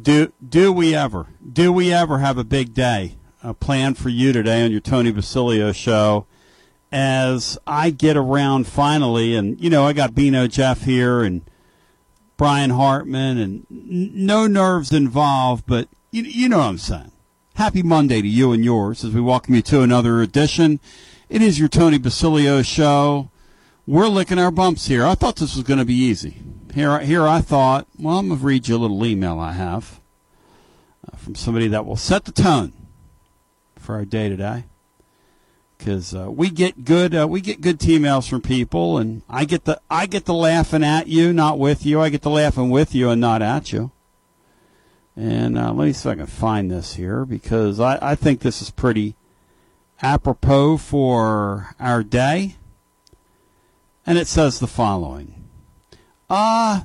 Do do we ever? Do we ever have a big day uh, planned for you today on your Tony Basilio show? As I get around finally, and you know, I got Bino Jeff here and Brian Hartman, and n- no nerves involved, but you, you know what I'm saying. Happy Monday to you and yours as we welcome you to another edition. It is your Tony Basilio show. We're licking our bumps here. I thought this was going to be easy. Here, here I thought, well, I'm going to read you a little email I have uh, from somebody that will set the tone for our day today. Because uh, we get good, uh, we get good emails from people, and I get the I get the laughing at you, not with you. I get the laughing with you and not at you. And uh, let me see if I can find this here because I, I think this is pretty apropos for our day. And it says the following Uh,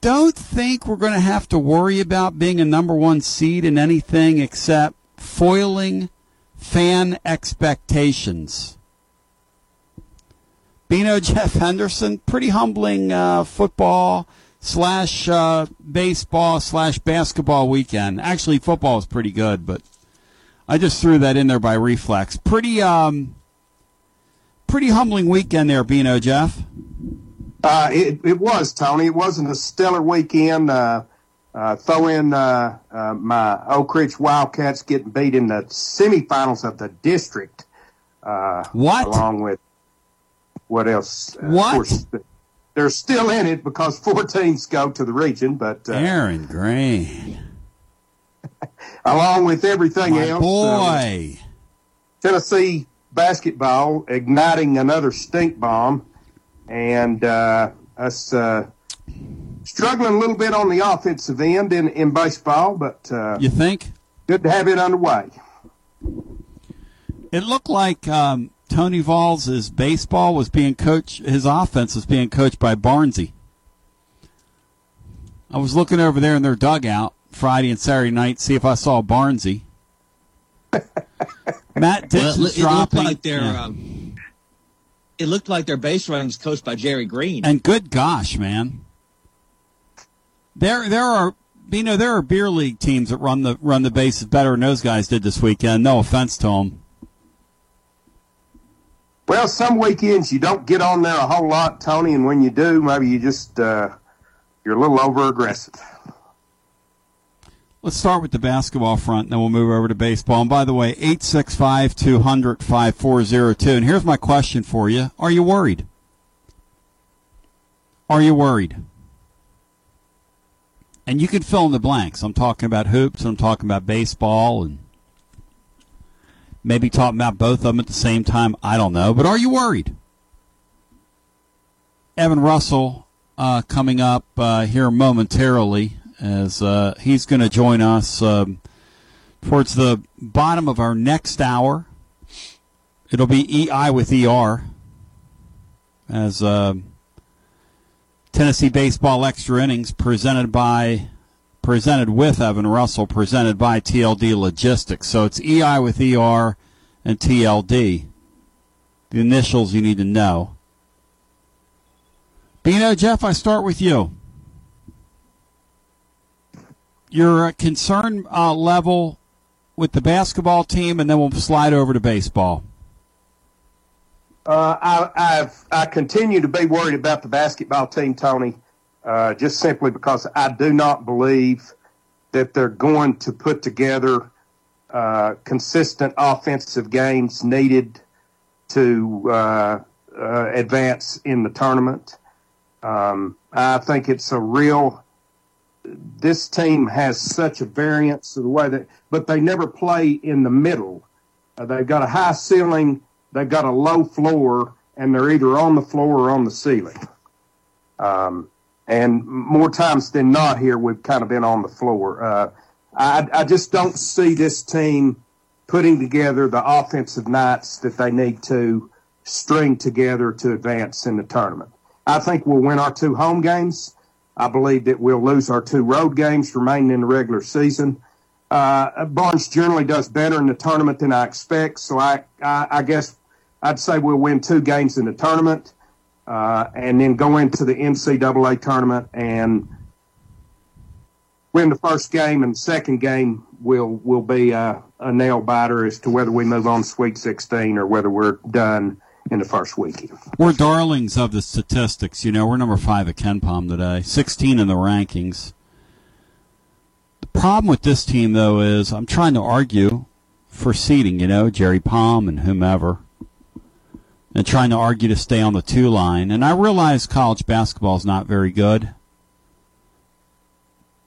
don't think we're going to have to worry about being a number one seed in anything except foiling fan expectations. Bino Jeff Henderson, pretty humbling uh, football slash uh, baseball slash basketball weekend. Actually, football is pretty good, but I just threw that in there by reflex. Pretty um, pretty humbling weekend there, Bino Jeff. Uh, it, it was Tony. It wasn't a stellar weekend. Uh, uh, throw in uh, uh, my Oak Ridge Wildcats getting beat in the semifinals of the district. Uh, What? Along with what else? Uh, What? Course, they're still in it because four teams go to the region, but uh, Aaron Green. along with everything my else, uh, boy. Tennessee basketball igniting another stink bomb, and uh, us uh, struggling a little bit on the offensive end in, in baseball, but uh, You think? good to have it underway. It looked like um, Tony Valls' baseball was being coached. His offense was being coached by Barnsey. I was looking over there in their dugout Friday and Saturday night, see if I saw Barnsey. Matt Dix Well, is it, it looked dropping. like their Yeah. um, it looked like their base running was coached by Jerry Green. And good gosh, man. There there are you know there are beer league teams that run the run the bases better than those guys did this weekend. No offense to them. Well, some weekends you don't get on there a whole lot, Tony, and when you do, maybe you just uh, you're a little over aggressive. Let's start with the basketball front, and then we'll move over to baseball. And by the way, 865 200 5402. And here's my question for you Are you worried? Are you worried? And you can fill in the blanks. I'm talking about hoops, I'm talking about baseball, and maybe talking about both of them at the same time. I don't know. But are you worried? Evan Russell uh, coming up uh, here momentarily as uh, he's going to join us um, towards the bottom of our next hour. It'll be EI with ER as uh, Tennessee Baseball Extra Innings presented by presented with Evan Russell, presented by TLD Logistics. So it's EI with ER and TLD. The initials you need to know. Bino, Jeff, I start with you. Your uh, concern uh, level with the basketball team, and then we'll slide over to baseball. Uh, I, I've, I continue to be worried about the basketball team, Tony, uh, just simply because I do not believe that they're going to put together uh, consistent offensive games needed to uh, uh, advance in the tournament. Um, I think it's a real. This team has such a variance of the way that, but they never play in the middle. Uh, they've got a high ceiling, they've got a low floor, and they're either on the floor or on the ceiling. Um, and more times than not, here we've kind of been on the floor. Uh, I, I just don't see this team putting together the offensive nights that they need to string together to advance in the tournament. I think we'll win our two home games. I believe that we'll lose our two road games remaining in the regular season. Uh, Barnes generally does better in the tournament than I expect, so I, I, I guess I'd say we'll win two games in the tournament uh, and then go into the NCAA tournament and win the first game, and the second game will will be a, a nail biter as to whether we move on to Sweet 16 or whether we're done in the first weekend. We're darlings of the statistics. You know, we're number five at KenPom today, 16 in the rankings. The problem with this team, though, is I'm trying to argue for seeding, you know, Jerry Palm and whomever, and trying to argue to stay on the two line. And I realize college basketball is not very good,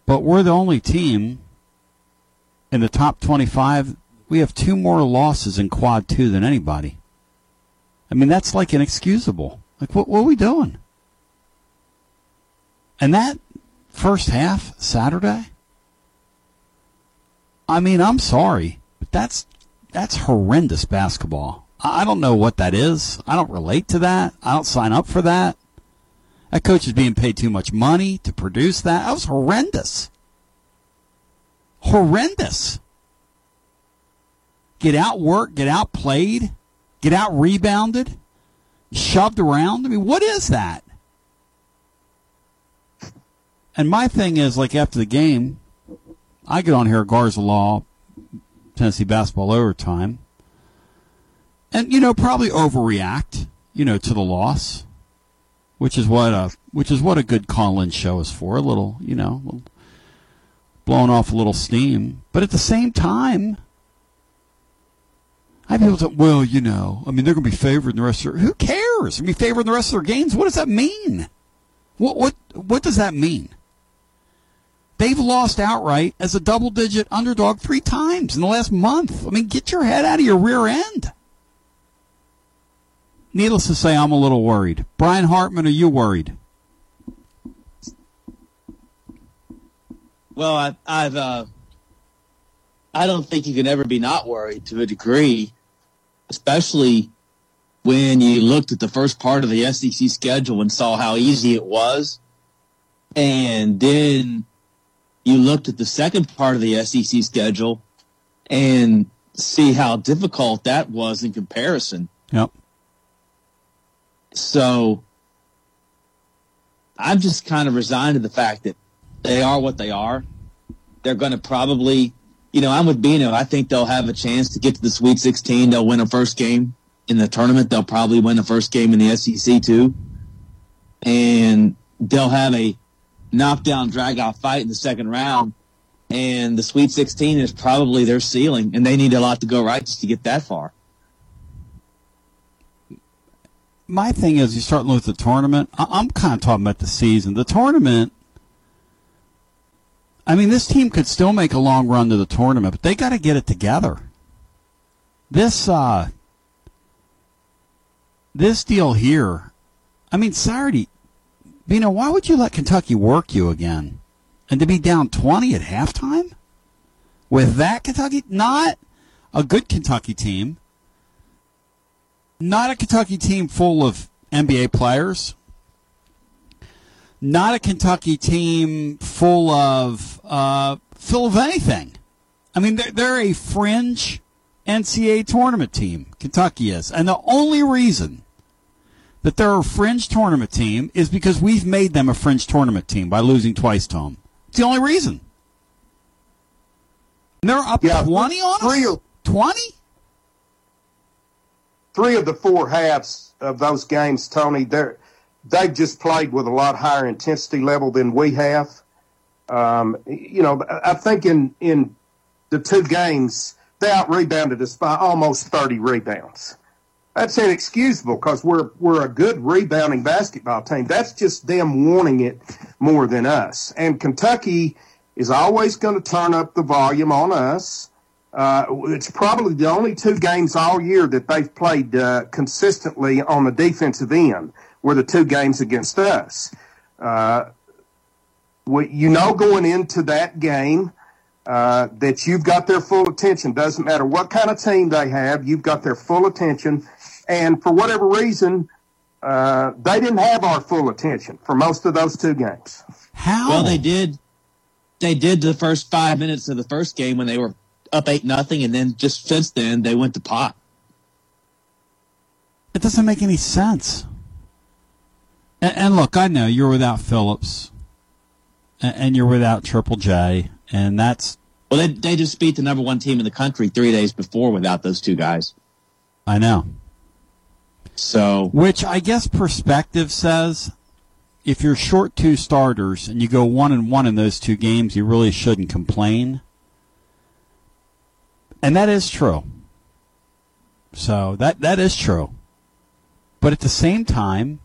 but we're the only team in the top 25. We have two more losses in quad two than anybody. I mean, that's like inexcusable. Like, what, what are we doing? And that first half, Saturday, I mean, I'm sorry, but that's, that's horrendous basketball. I don't know what that is. I don't relate to that. I don't sign up for that. That coach is being paid too much money to produce that. That was horrendous. Horrendous. Get out work, get out played get out rebounded, shoved around. I mean, what is that? And my thing is, like after the game, I get on here, Garza Law, Tennessee basketball overtime, and you know probably overreact, you know, to the loss, which is what a which is what a good call-in show is for. A little, you know, blowing off a little steam, but at the same time, I have people say, well, you know, I mean, they're going to be favored in the rest of their, who cares? Be favored in the rest of their games. What does that mean? What, what, what does that mean? They've lost outright as a double digit underdog three times in the last month. I mean, get your head out of your rear end. Needless to say, I'm a little worried. Brian Hartman, are you worried? Well, I, I've, uh, I don't think you can ever be not worried to a degree especially when you looked at the first part of the SEC schedule and saw how easy it was. And then you looked at the second part of the SEC schedule and see how difficult that was in comparison. Yep. So I'm just kind of resigned to the fact that they are what they are. They're going to probably you know, I'm with Bino. I think they'll have a chance to get to the Sweet 16. They'll win a first game in the tournament. They'll probably win the first game in the SEC too. And they'll have a knockdown, drag out fight in the second round. And the Sweet 16 is probably their ceiling, and they need a lot to go right just to get that far. My thing is, you start at the tournament. I'm kind of talking about the season. The tournament I mean, this team could still make a long run to the tournament, but they got to get it together. This uh, this deal here, I mean, Saturday, you know, why would you let Kentucky work you again, and to be down twenty at halftime with that Kentucky, not a good Kentucky team, not a Kentucky team full of NBA players not a Kentucky team full of uh, full of anything. I mean, they're, they're a fringe NCAA tournament team. Kentucky is, and the only reason that they're a fringe tournament team is because we've made them a fringe tournament team by losing twice to them. It's the only reason. And they're up yeah, twenty on us. Twenty. Three of the four halves of those games, Tony. They're they've just played with a lot higher intensity level than we have. Um, you know, I think in in the two games they out rebounded us by almost 30 rebounds. That's inexcusable because we're we're a good rebounding basketball team. That's just them wanting it more than us. And Kentucky is always going to turn up the volume on us. Uh, it's probably the only two games all year that they've played uh, consistently on the defensive end were the two games against us. Uh, we, you know, going into that game, uh, that you've got their full attention. Doesn't matter what kind of team they have, you've got their full attention. And for whatever reason, uh, they didn't have our full attention for most of those two games. How? Well, they did. They did the first five minutes of the first game when they were up eight nothing, and then just since then they went to pot. It doesn't make any sense. And, and look, I know you're without Phillips. and you're without Triple J, and that's well, they they just beat the number one team in the country three days before without those two guys. I know. So, which I guess perspective says, if you're short two starters and you go one and one in those two games, you really shouldn't complain. And that is true. So that that is true. But at the same time,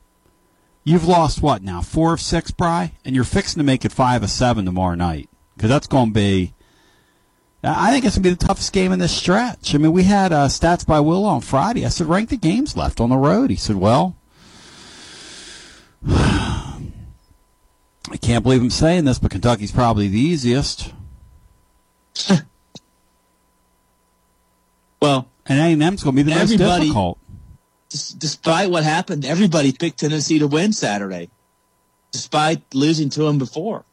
you've lost what now? Four of six, Bry, and you're fixing to make it five of seven tomorrow night because that's going to be. I think it's going to be the toughest game in this stretch. I mean, we had uh, stats by Will on Friday. I said, rank the games left on the road. He said, well, I can't believe I'm saying this, but Kentucky's probably the easiest. well, and A&M's going to be the most difficult. Despite what happened, everybody picked Tennessee to win Saturday, despite losing to them before.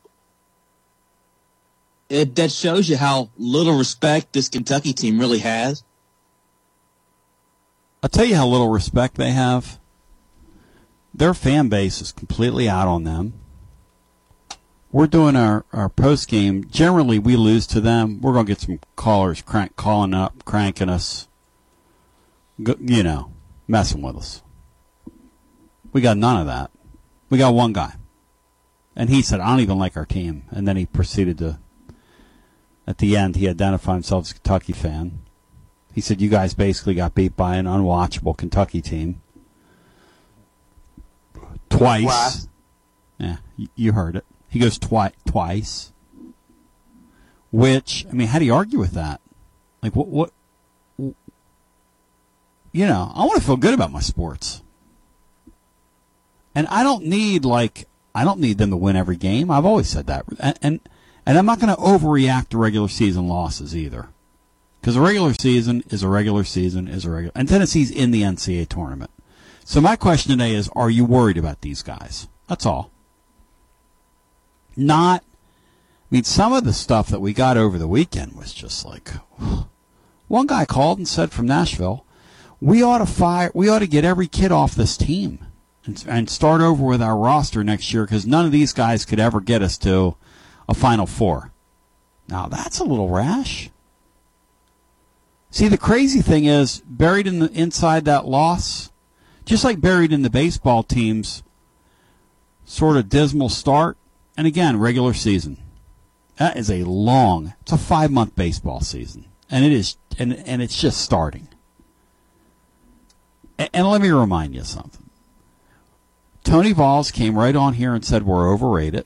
It, that shows you how little respect this Kentucky team really has. I'll tell you how little respect they have. Their fan base is completely out on them. We're doing our, our post game. Generally, we lose to them. We're going to get some callers crank, calling up, cranking us you know, messing with us. We got none of that. We got one guy. And he said, I don't even like our team. And then he proceeded to, at the end, he identified himself as a Kentucky fan. He said, You guys basically got beat by an unwatchable Kentucky team. Twice. Yeah, you heard it. He goes twi- twice. Which, I mean, how do you argue with that? Like, what, what, you know, I want to feel good about my sports. And I don't need like I don't need them to win every game. I've always said that. And and, and I'm not going to overreact to regular season losses either. Cuz a regular season is a regular season is a regular and Tennessee's in the NCAA tournament. So my question today is are you worried about these guys? That's all. Not I mean some of the stuff that we got over the weekend was just like one guy called and said from Nashville we ought to fire. We ought to get every kid off this team and, and start over with our roster next year because none of these guys could ever get us to a Final Four. Now that's a little rash. See, the crazy thing is buried in the inside that loss, just like buried in the baseball team's sort of dismal start, and again, regular season. That is a long. It's a five month baseball season, and it is, and and it's just starting. And, and let me remind you something. Tony Vols came right on here and said we're overrated.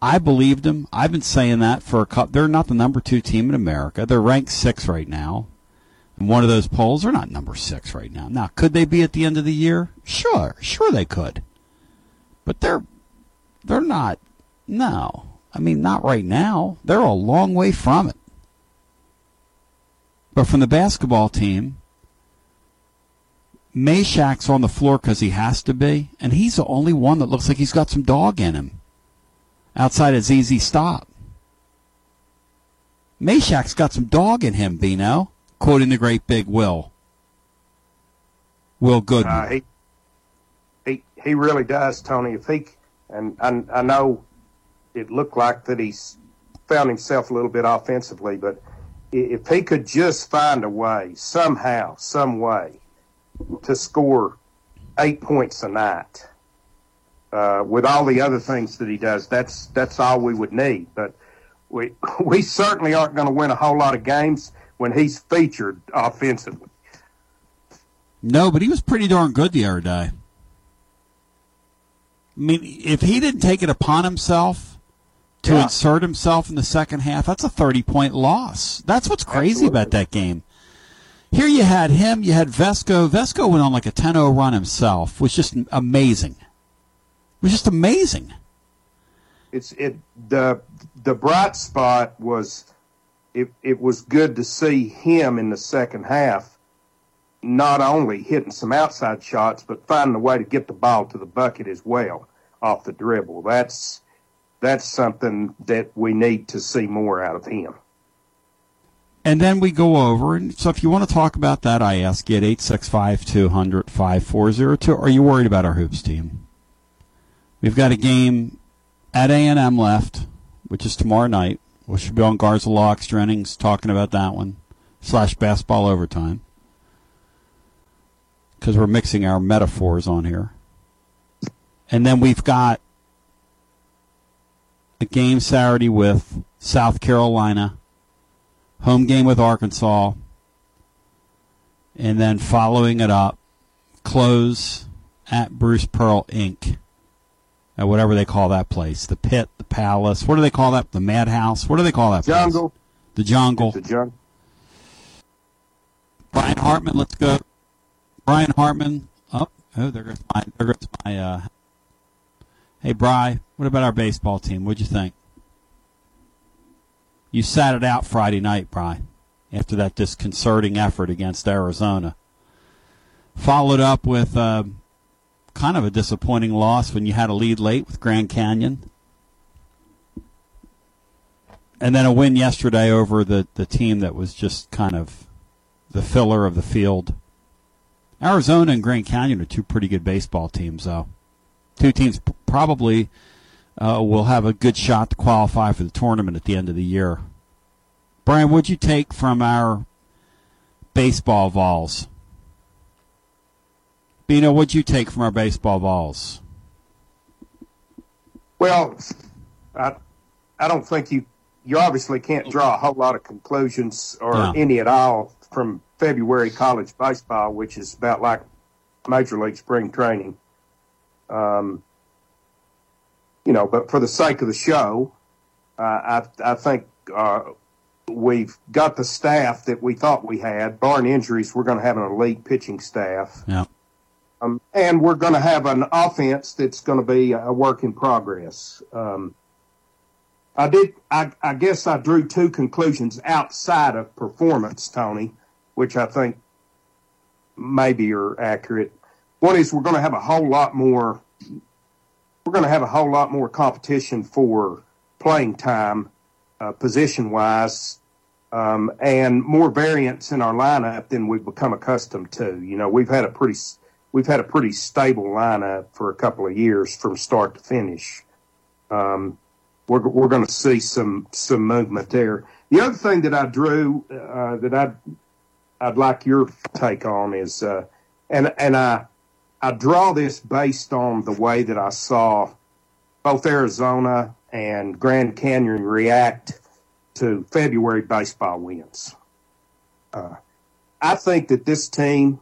I believed him. I've been saying that for a couple. They're not the number two team in America. They're ranked six right now. In one of those polls, they're not number six right now. Now, could they be at the end of the year? Sure, sure they could. But they're they're not. No, I mean not right now. They're a long way from it. But from the basketball team, Mashack's on the floor because he has to be, and he's the only one that looks like he's got some dog in him. Outside of ZZ Stop. Mashack's got some dog in him, Bino. Quoting the great big Will. Will Goodman. Uh, he, he, he really does, Tony. If he, and I, I know it looked like that he's found himself a little bit offensively, but if he could just find a way, somehow, some way, to score eight points a night. Uh, with all the other things that he does, that's that's all we would need. But we we certainly aren't going to win a whole lot of games when he's featured offensively. No, but he was pretty darn good the other day. I mean, if he didn't take it upon himself to yeah. insert himself in the second half, that's a 30 point loss. That's what's crazy Absolutely. about that game. Here you had him, you had Vesco. Vesco went on like a 10 0 run himself, was just amazing. It was just amazing. It's it the the bright spot was it it was good to see him in the second half not only hitting some outside shots but finding a way to get the ball to the bucket as well off the dribble. That's that's something that we need to see more out of him. And then we go over, and so if you want to talk about that, I ask you at 865 200 5402. Are you worried about our hoops team? We've got a game at A&M left, which is tomorrow night. We should be on Garza Law Extra talking about that one, slash basketball overtime. Because we're mixing our metaphors on here. And then we've got a game Saturday with South Carolina, home game with Arkansas, and then following it up, close at Bruce Pearl Inc. At whatever they call that place, the pit, the palace. What do they call that? The madhouse. What do they call that? Jungle. Place? The jungle. The jungle. Brian Hartman, let's go. Brian Hartman. Oh, oh, there goes my, there goes my. Uh, hey, Bry, what about our baseball team? What'd you think? You sat it out Friday night, Brian, after that disconcerting effort against Arizona. Followed up with. Uh, kind of a disappointing loss when you had a lead late with Grand Canyon. And then a win yesterday over the, the team that was just kind of the filler of the field. Arizona and Grand Canyon are two pretty good baseball teams, though. Two teams probably uh, will have a good shot to qualify for the tournament at the end of the year. Brian, what'd you take from our baseball Vols? Bino, what'd you take from our baseball Vols? Well, I, I don't think you you obviously can't draw a whole lot of conclusions or No. any at all from February college baseball, which is about like major league spring training. Um, you know, but for the sake of the show, uh, I I think uh, we've got the staff that we thought we had. Barring injuries, we're going to have an elite pitching staff. Yeah. Um, and we're going to have an offense that's going to be a work in progress. Um, I did. I, I guess I drew two conclusions outside of performance, Tony, which I think maybe are accurate. One is we're going to have a whole lot more. We're going to have a whole lot more competition for playing time, uh, position wise, um, and more variance in our lineup than we've become accustomed to. You know, we've had a pretty we've had a pretty stable lineup for a couple of years from start to finish. Um, we're we're going to see some some movement there. The other thing that I drew uh, that I'd I'd like your take on is, uh, and and I I draw this based on the way that I saw both Arizona and Grand Canyon react to February baseball wins. Uh, I think that this team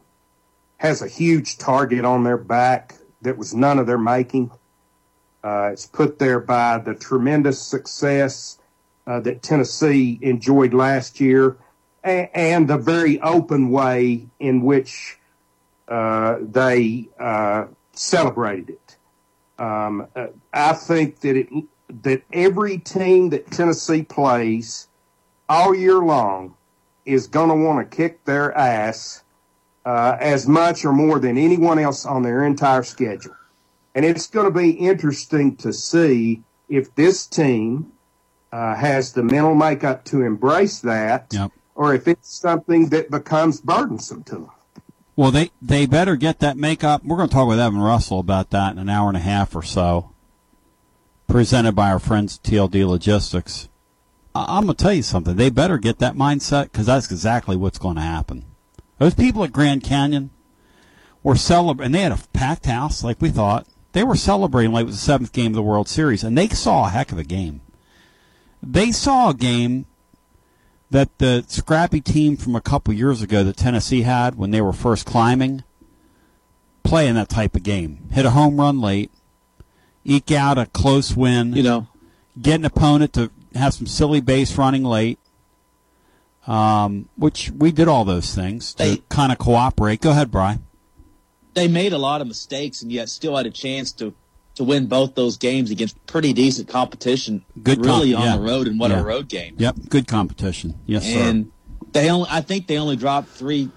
has a huge target on their back that was none of their making. Uh, it's put there by the tremendous success uh, that Tennessee enjoyed last year and, and the very open way in which uh, they uh, celebrated it. Um, uh, I think that it that every team that Tennessee plays all year long is going to want to kick their ass uh, as much or more than anyone else on their entire schedule. And it's going to be interesting to see if this team uh, has the mental makeup to embrace that, Yep. or if it's something that becomes burdensome to them. Well, they, they better get that makeup. We're going to talk with Evan Russell about that in an hour and a half or so. Presented by our friends at TLD Logistics. I- I'm going to tell you something. They better get that mindset because that's exactly what's going to happen. Those people at Grand Canyon were celebrating, and they had a packed house like we thought. They were celebrating like it was the seventh game of the World Series, and they saw a heck of a game. They saw a game that the scrappy team from a couple years ago that Tennessee had when they were first climbing play in that type of game. Hit a home run late, eke out a close win, You know, get an opponent to have some silly base running late. Um, which we did all those things to kind of cooperate. Go ahead, Bry. they made a lot of mistakes and yet still had a chance to to win both those games against pretty decent competition. Good comp- really on yeah. the road and what Yeah. a road game. Yep, good competition. Yes, sir. and they only I think they only dropped three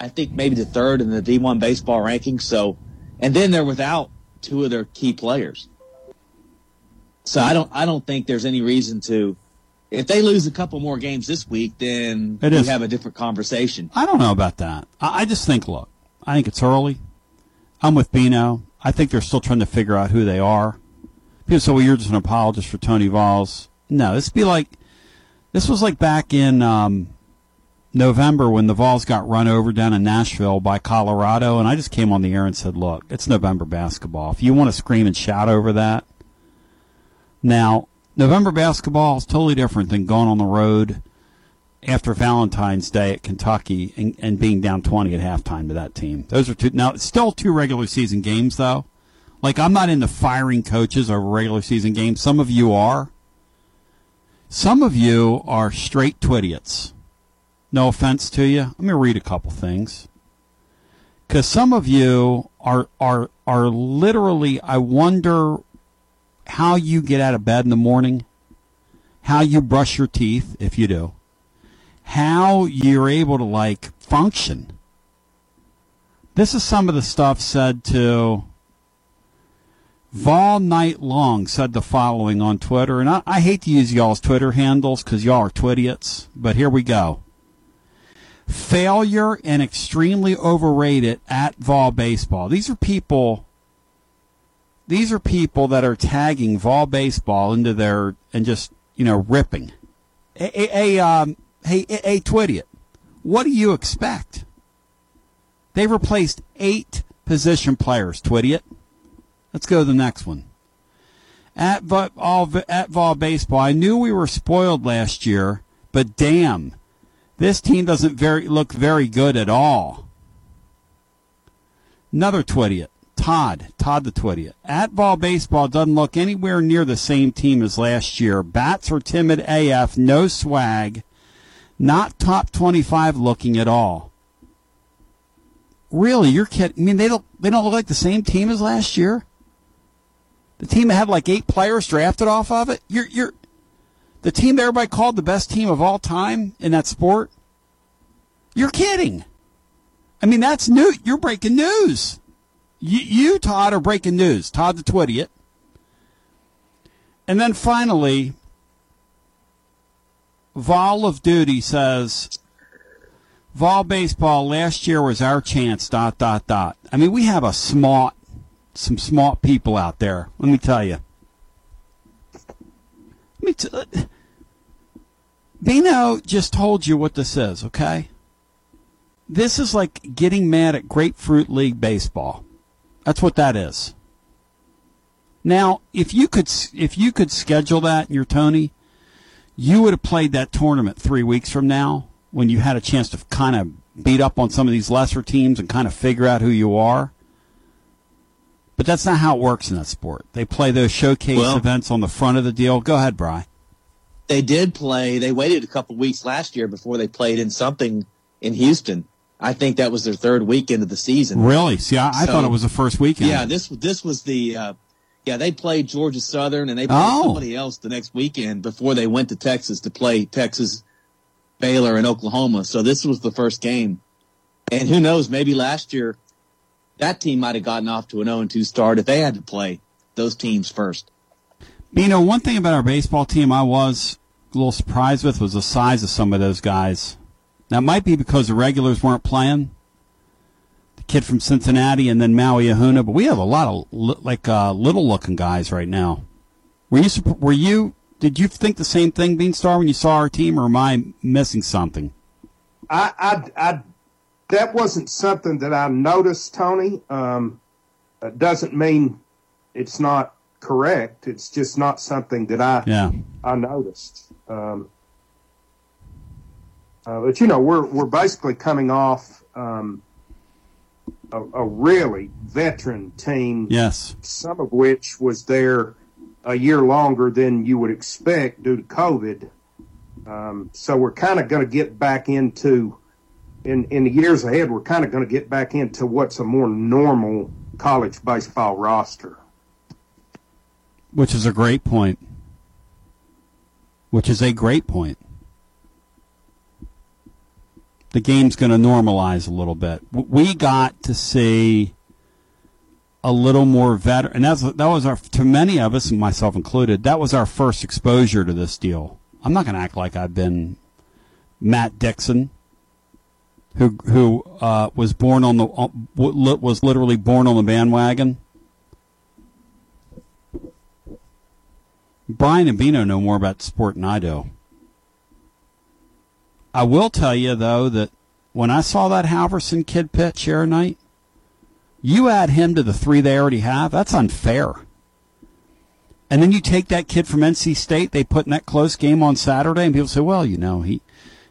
I think maybe the third in the D one baseball rankings. So and then they're without two of their key players. So I don't I don't think there's any reason to if they lose a couple more games this week, then It we is. have a different conversation. I don't know about that. I, I just think, look, I think it's early. I'm with Bino. I think they're still trying to figure out who they are. People say, well, you're just an apologist for Tony Vols. No, this be like, this was like back in um, November when the Vols got run over down in Nashville by Colorado, and I just came on the air and said, look, it's November basketball. If you want to scream and shout over that, now, November basketball is totally different than going on the road after Valentine's Day at Kentucky and, and being down 20 at halftime to that team. Those are two. Now, it's still two regular season games, though. Like, I'm not into firing coaches over regular season games. Some of you are. Some of you are straight twidiots. No offense to you. Let me read a couple things. Because some of you are, are, are literally, I wonder how you get out of bed in the morning, how you brush your teeth, if you do, how you're able to, like, function. This is some of the stuff said to Vol Night Long said the following on Twitter, and I, I hate to use y'all's Twitter handles because y'all are twidiots, but here we go. Failure and extremely overrated at Vol Baseball. These are people. These are people that are tagging Vol Baseball into their and just you know ripping. A, a, a um, hey, a twidiot. What do you expect? They replaced eight position players. Twidiot. Let's go to the next one. At Vol, at Vol Baseball, I knew we were spoiled last year, but damn, this team doesn't very look very good at all. Another Twittiot, Todd, Todd the Twittiot. At Vol Baseball doesn't look anywhere near the same team as last year. Bats are timid AF, no swag, not top 25 looking at all. Really, you're kidding? I mean, they don't they don't look like the same team as last year. The team that had like eight players drafted off of it. You're you're the team that everybody called the best team of all time in that sport. You're kidding. I mean, that's new. You're breaking news. You, you Todd, are breaking news. Todd the Twittiot. And then finally, Vol of Duty says, Vol Baseball last year was our chance, dot, dot, dot. I mean, we have a smart some smart people out there. Let me tell you. Let me t- uh, Bino just told you what this is, okay? This is like getting mad at Grapefruit League baseball. That's what that is. Now, if you could if you could schedule that in your Tony, you would have played that tournament 3 weeks from now when you had a chance to kind of beat up on some of these lesser teams and kind of figure out who you are. But that's not how it works in that sport. They play those showcase well, events on the front of the deal. Go ahead, Bry. They did play. They waited a couple weeks last year before they played in something in Houston. I think that was their third weekend of the season. Really? See, I, I thought it was the first weekend. Yeah, this this was the. Uh, yeah, they played Georgia Southern and they played oh. somebody else the next weekend before they went to Texas to play Texas, Baylor, and Oklahoma. So this was the first game. And who knows? Maybe last year that team might have gotten off to an 0-2 start if they had to play those teams first. You know, one thing about our baseball team I was a little surprised with was the size of some of those guys. Now, it might be because the regulars weren't playing. Kid from Cincinnati and then Maui Ahuna, but we have a lot of like uh, little-looking guys right now. Were you were you did you think the same thing, Beanstar, when you saw our team, or am I missing something? I I, I that wasn't something that I noticed, Tony. Um, it doesn't mean it's not correct. It's just not something that I yeah. I noticed. Um, uh, but you know, we're we're basically coming off um, a, a, really veteran team. Yes, some of which was there a year longer than you would expect due to COVID. Um, so we're kind of going to get back into in in the years ahead, we're kind of going to get back into what's a more normal college baseball roster. Which is a great point. Which is a great point. The game's going to normalize a little bit. We got to see a little more veteran, and that's that was our to many of us, myself included. That was our first exposure to this deal. I'm not going to act like I've been Matt Dixon who who uh, was born on the uh, was literally born on the bandwagon. Brian and Bino know more about sport than I do. I will tell you though that when I saw that Halvorsen kid pitch here night, you add him to the three they already have. That's unfair. And then you take that kid from NC State they put in that close game on Saturday, and people say, "Well, you know, he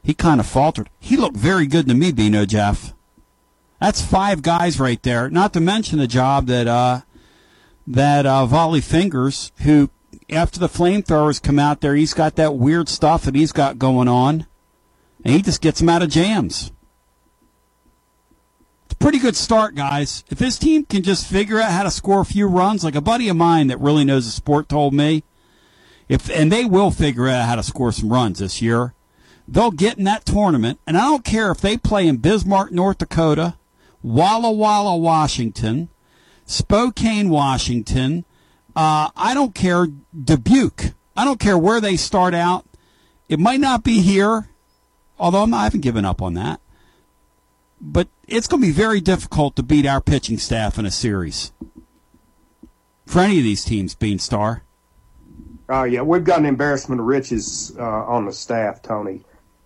he kind of faltered. He looked very good to me, Bino Jeff. That's five guys right there. Not to mention the job that uh, that uh, Volley Fingers, who after the flamethrowers come out there, he's got that weird stuff that he's got going on, and he just gets them out of jams. It's a pretty good start, guys. If this team can just figure out how to score a few runs, like a buddy of mine that really knows the sport told me, if and they will figure out how to score some runs this year, they'll get in that tournament. And I don't care if they play in Bismarck, North Dakota, Walla Walla, Washington, Spokane, Washington. Uh, I don't care Dubuque. I don't care where they start out. It might not be here, although I'm not, I haven't given up on that. But it's going to be very difficult to beat our pitching staff in a series for any of these teams, Beanstar. Oh yeah, we've got an embarrassment of riches uh, on the staff, Tony,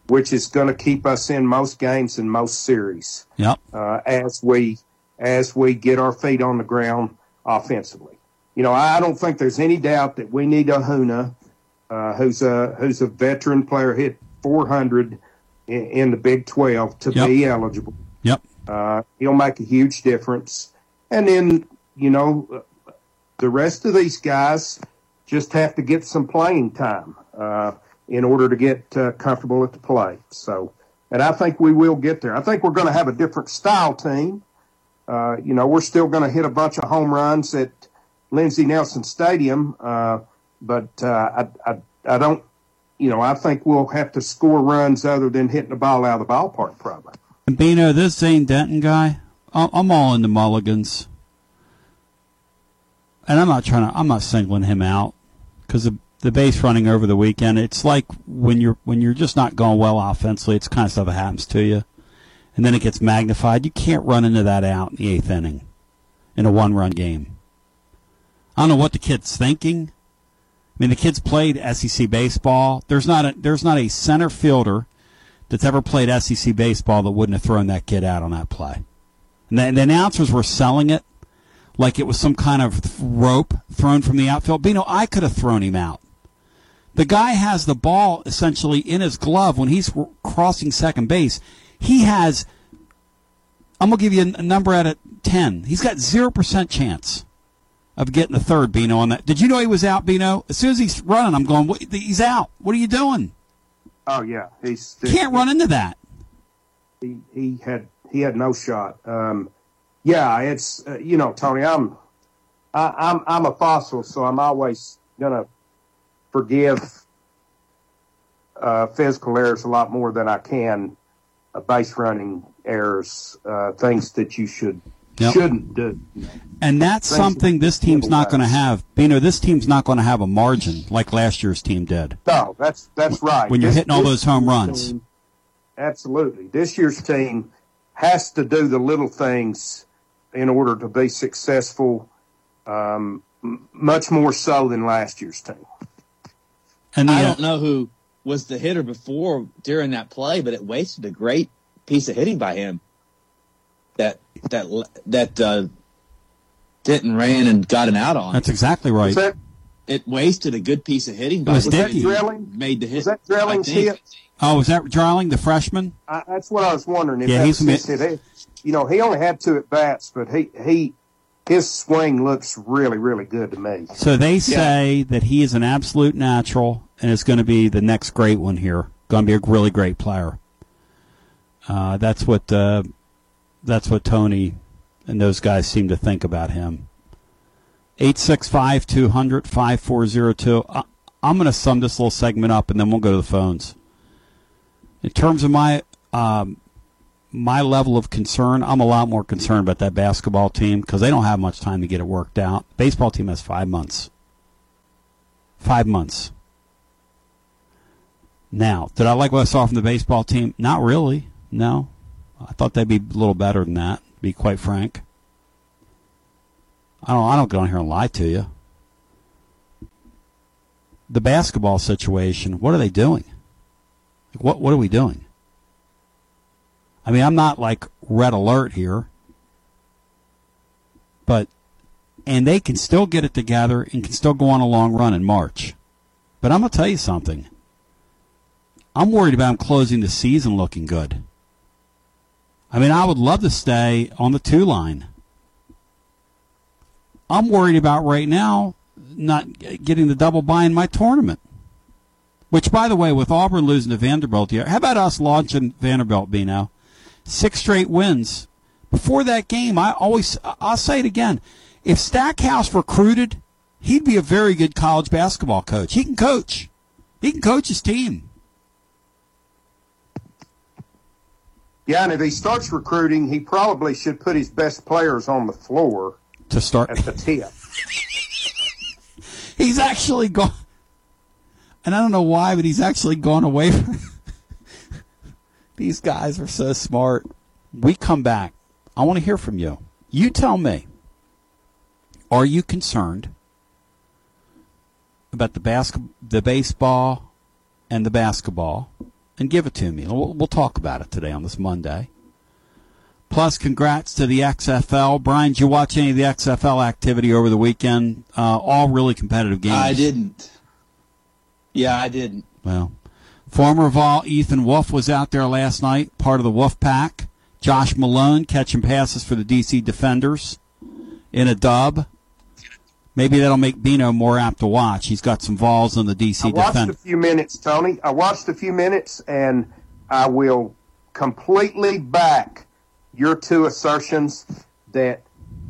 which is going to keep us in most games and most series. Yep. Uh, as we as we get our feet on the ground offensively. You know, I don't think there's any doubt that we need Ahuna, uh, who's a who's a veteran player, hit 400 in, in the Big 12 to Yep. be eligible. Yep. Uh, he'll make a huge difference. And then, you know, the rest of these guys just have to get some playing time uh, in order to get uh, comfortable at the plate. So, and I think we will get there. I think we're going to have a different style team. Uh, you know, we're still going to hit a bunch of home runs at Lindsey Nelson Stadium, uh, but uh, I, I, I don't, you know, I think we'll have to score runs other than hitting the ball out of the ballpark, probably. And Bino, this Zane Denton guy, I'm all into mulligans. And I'm not trying to, I'm not singling him out because the, the base running over the weekend, it's like when you're, when you're just not going well offensively, it's kind of stuff that happens to you. And then it gets magnified. You can't run into that out in the eighth inning in a one run game. I don't know what the kid's thinking. I mean, the kid's played SEC baseball. There's not a, there's not a center fielder that's ever played SEC baseball that wouldn't have thrown that kid out on that play. And the, the announcers were selling it like it was some kind of rope thrown from the outfield. Bino, I could have thrown him out. The guy has the ball essentially in his glove when he's crossing second base. He has, I'm going to give you a number out of 10. He's got 0% chance of getting the third, Bino, on that. Did you know he was out, Bino? As soon as he's running, I'm going, "What- he's out. What are you doing? Oh yeah, he's Can't run into that. He, he had he had no shot. Um, yeah, it's uh, you know Tony, I'm I, I'm I'm a fossil, so I'm always gonna forgive uh, physical errors a lot more than I can uh, base running errors, uh, things that you should Yep. shouldn't do. And that's Thanks. something this team's not going to Otherwise. have. Bino, this team's not going to have a margin like last year's team did. No, that's that's right. When you're This- hitting all those home runs. team- absolutely, this year's team has to do the little things in order to be successful. Um, much more so than last year's team. And the, I uh, don't know who was the hitter before during that play, but it wasted a great piece of hitting by him. That that that uh, Denton ran and got an out on. that's exactly right. Was that It wasted a good piece of hitting by was him. Dickey. Was that Dreiling? Made the hit. Was that Dreiling's I think. hit? Oh, was that Dreiling, the freshman? I, that's what I was wondering. If Yeah, he's was his hit. He- You know, he only had two at bats, but he he his swing looks really really good to me. So they say that he is an absolute natural and is going to be the next great one here. Going to be a really great player. Uh, that's what uh, that's what Tony and those guys seem to think about him. 865 200 5402. I'm going to sum this little segment up and then we'll go to the phones. In terms of my um, my level of concern, I'm a lot more concerned about that basketball team because they don't have much time to get it worked out. Baseball team has five months. Five months. Now, did I like what I saw from the baseball team? Not really. No. I thought they'd be a little better than that, to be quite frank. I don't I don't go on here and lie to you. the basketball situation, what are they doing? Like, what what are we doing? I mean, I'm not like red alert here, but and they can still get it together and can still go on a long run in March. But I'm gonna tell you something. I'm worried about them closing the season looking good. I mean, I would love to stay on the two line. I'm worried about right now not getting the double bye in my tournament. Which, by the way, with Auburn losing to Vanderbilt here, how about us launching Vanderbilt, Bino? Six straight wins. Before that game, I always, I'll say it again. If Stackhouse recruited, he'd be a very good college basketball coach. He can coach. He can coach his team. Yeah, and if he starts recruiting, he probably should put his best players on the floor to start at the tip. he's actually gone, and I don't know why, but he's actually gone away from. These guys are so smart. We come back. I want to hear from you. You tell me. Are you concerned about the basket, the baseball, and the basketball? And give it to me. We'll, we'll talk about it today on this Monday. Plus, congrats to the XFL. Brian, did you watch any of the XFL activity over the weekend? Uh, all really competitive games. I didn't. Yeah, I didn't. Well, former Vol Ethan Wolf was out there last night, part of the Wolf Pack. Josh Malone catching passes for the DC Defenders in a dub. Maybe that'll make Bino more apt to watch. He's got some Vols on the DC I watched Defenders. a few minutes, Tony. I watched a few minutes, and I will completely back your two assertions that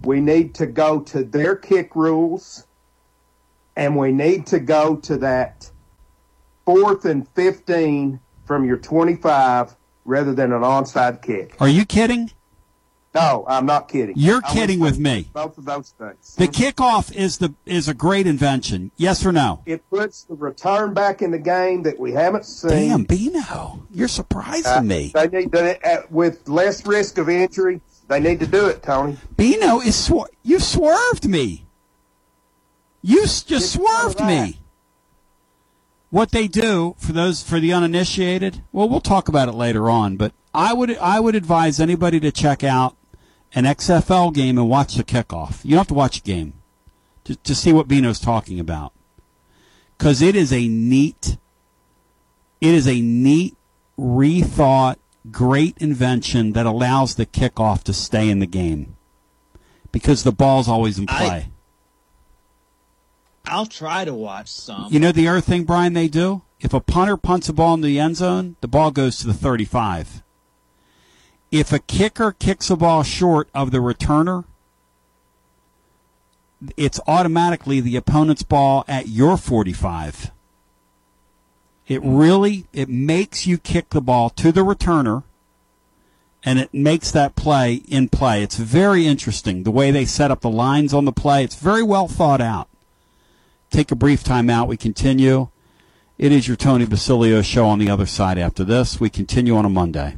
we need to go to their kick rules and we need to go to that fourth and 15 from your 25 rather than an onside kick. Are you kidding? No, I'm not kidding. You're I kidding with me. Both of those things. The kickoff is the is a great invention. Yes or no? It puts the return back in the game that we haven't seen. Damn, Bino, you're surprising Uh, me. They need to, uh, with less risk of injury. They need to do it, Tony. Bino is you swerved me. You s- just of swerved me. What they do for those for the uninitiated, well, we'll talk about it later on. But I would I would advise anybody to check out an XFL game and watch the kickoff. You don't have to watch a game to, to see what Bino's talking about, because it is a neat, it is a neat, rethought, great invention that allows the kickoff to stay in the game, because the ball's always in I- play. I'll try to watch some. You know the other thing, Brian, they do? If a punter punts a ball in the end zone, the ball goes to the 35. If a kicker kicks a ball short of the returner, it's automatically the opponent's ball at your 45. It really it makes you kick the ball to the returner and it makes that play in play. It's very interesting the way they set up the lines on the play. It's very well thought out take a brief time out. We continue. It is your Tony Basilio show on the other side after this. We continue on a Monday.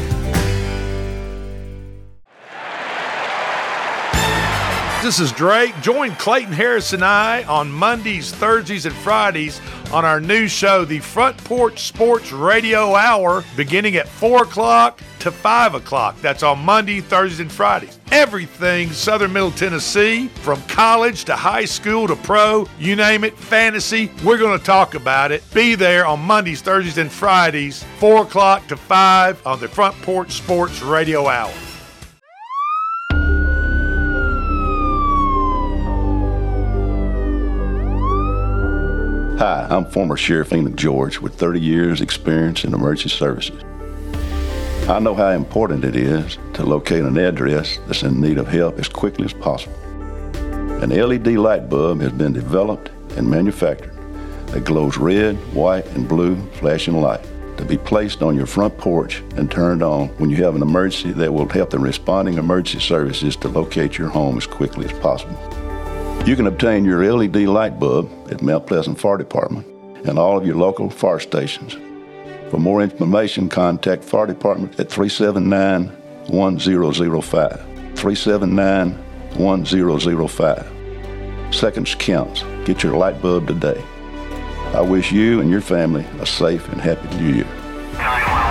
This is Drake. Join Clayton Harris and I on Mondays, Thursdays, and Fridays on our new show, the Front Porch Sports Radio Hour, beginning at 4 o'clock to 5 o'clock. That's on Monday, Thursdays, and Fridays. Everything Southern Middle Tennessee, from college to high school to pro, you name it, fantasy, we're going to talk about it. Be there on Mondays, Thursdays, and Fridays, 4 o'clock to 5 on the Front Porch Sports Radio Hour. Hi, I'm former Sheriff Enoch George with 30 years experience in emergency services. I know how important it is to locate an address that's in need of help as quickly as possible. An LED light bulb has been developed and manufactured that glows red, white, and blue flashing light to be placed on your front porch and turned on when you have an emergency that will help the responding emergency services to locate your home as quickly as possible. You can obtain your LED light bulb at Mount Pleasant Fire Department and all of your local fire stations. For more information, contact Fire Department at 379 1005. 379 1005. Seconds counts. Get your light bulb today. I wish you and your family a safe and happy new year.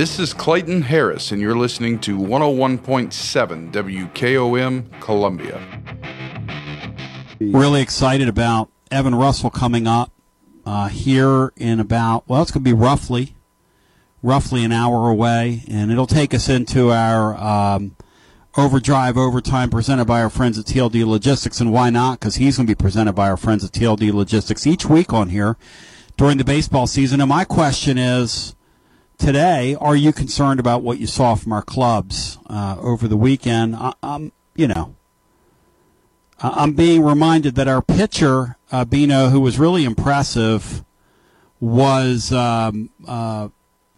This is Clayton Harris, and you're listening to 101.7 WKOM Columbia. Really excited about Evan Russell coming up uh, here in about, well, it's going to be roughly, roughly an hour away, and it'll take us into our um, overdrive overtime presented by our friends at TLD Logistics. And why not? Because he's going to be presented by our friends at TLD Logistics each week on here during the baseball season. And my question is today, are you concerned about what you saw from our clubs uh, over the weekend? I, am you know, I'm being reminded that our pitcher, uh, Bino, who was really impressive, was um, uh,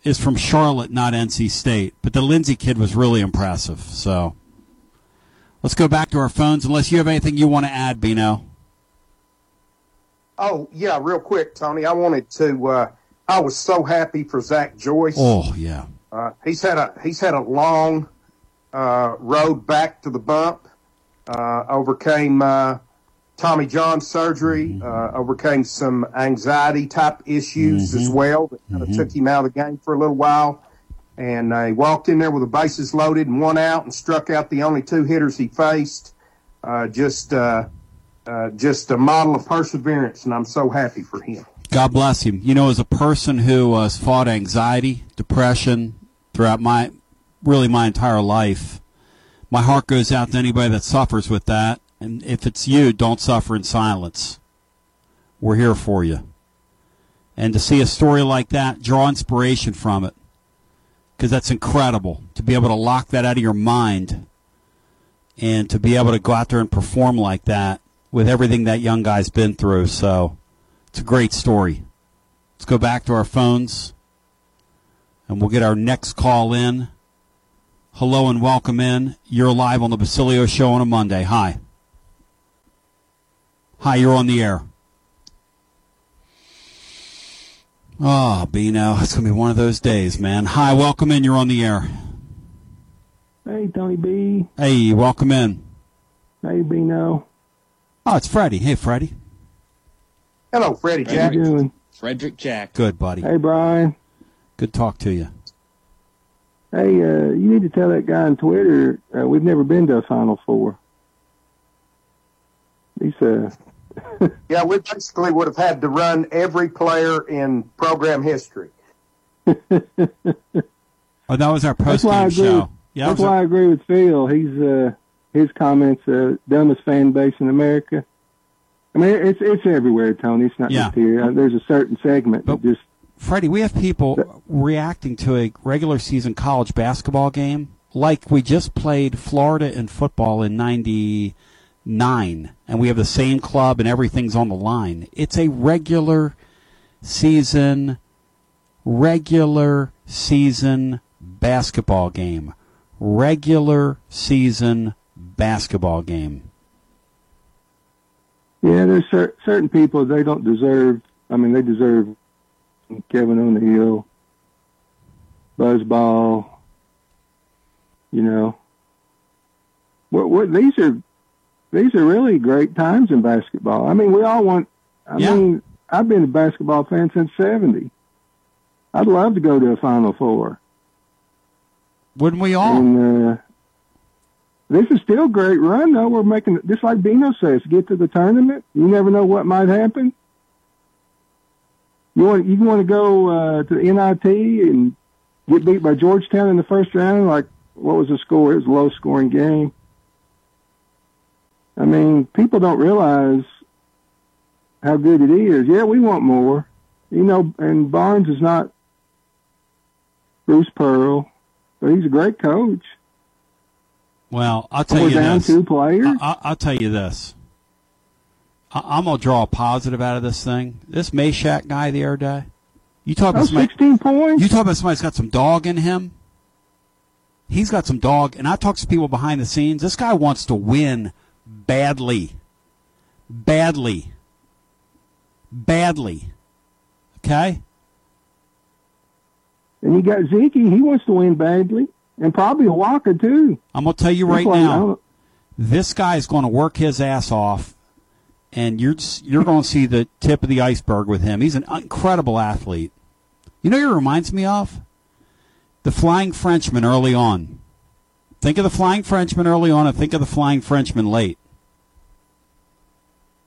is from Charlotte, not NC State. But the Lindsay kid was really impressive. So let's go back to our phones. Unless you have anything you want to add, Bino. Oh yeah, real quick, Tony. I wanted to. I was so happy for Zach Joyce. Oh yeah. Uh, he's had a he's had a long uh, road back to the bump. Uh, overcame uh, Tommy John surgery. Uh, overcame some anxiety type issues Mm-hmm. as well that kind of Mhm. took him out of the game for a little while. And uh, he walked in there with the bases loaded and one out, and struck out the only two hitters he faced. Uh, just uh, uh, just a model of perseverance, and I'm so happy for him. God bless him. You know, as a person who has fought anxiety, depression throughout my really my entire life, my heart goes out to anybody that suffers with that. And if it's you, don't suffer in silence. We're here for you. And to see a story like that, draw inspiration from it. Because that's incredible to be able to lock that out of your mind and to be able to go out there and perform like that with everything that young guy's been through. So it's a great story. Let's go back to our phones and we'll get our next call in. Hello and welcome in. You're live on the Basilio Show on a Monday. Hi. Hi, you're on the air. Ah, oh, Bino, it's going to be one of those days, man. Hi, welcome in. You're on the air. Hey, Tony B. Hey, welcome in. Hey, Bino. Oh, it's Freddie. Hey, Freddie. Hello, Freddie How you doing? Frederick Jack. Good, buddy. Hey, Brian. Good talk to you. Hey, uh, you need to tell that guy on Twitter uh, we've never been to a Final Four. He's uh, Yeah, we basically would have had to run every player in program history. Oh, that was our that's post game show. Yeah, that's that was why I agree with Phil. He's uh, his comments uh, dumbest fan base in America. I mean, it's it's everywhere, Tony. It's not Yeah. just here. Uh, There's a certain segment that just Freddie, we have people reacting to a regular season college basketball game like we just played Florida in football in 99 and we have the same club and everything's on the line. It's a regular season regular season basketball game. Regular season basketball game. Yeah, there's cer- certain people they don't deserve. I mean, they deserve Kevin O'Neill, Buzz Ball. You know, what? What? These are these are really great times in basketball. I mean, we all want. I Yeah. mean, I've been a basketball fan since '70. I'd love to go to a Final Four. Wouldn't we all? And uh, this is still a great run, though. We're making just like Bino says, get to the tournament. You never know what might happen. You want you want to go uh, to the NIT and get beat by Georgetown in the first round? Like what was the score? It was a low scoring game. I mean, people don't realize how good it is. Yeah, we want more. You know, and Barnes is not Bruce Pearl, but he's a great coach. Well, I'll tell We're you down this. two players. I, will tell you this. I, I'm gonna draw a positive out of this thing. This Mashack guy the other day, You talk about Oh, somebody, 16 points. You talk about somebody's got some dog in him. He's got some dog, and I talk to people behind the scenes. This guy wants to win badly, badly, badly. Okay. And you got Zeke. He wants to win badly, and probably a Walker too. I'm gonna tell you right why I now, this guy is going to work his ass off, and you're you're going to see the tip of the iceberg with him. He's an incredible athlete. You know, who he reminds me of the Flying Frenchman early on. Think of the Flying Frenchman early on, and think of the Flying Frenchman late.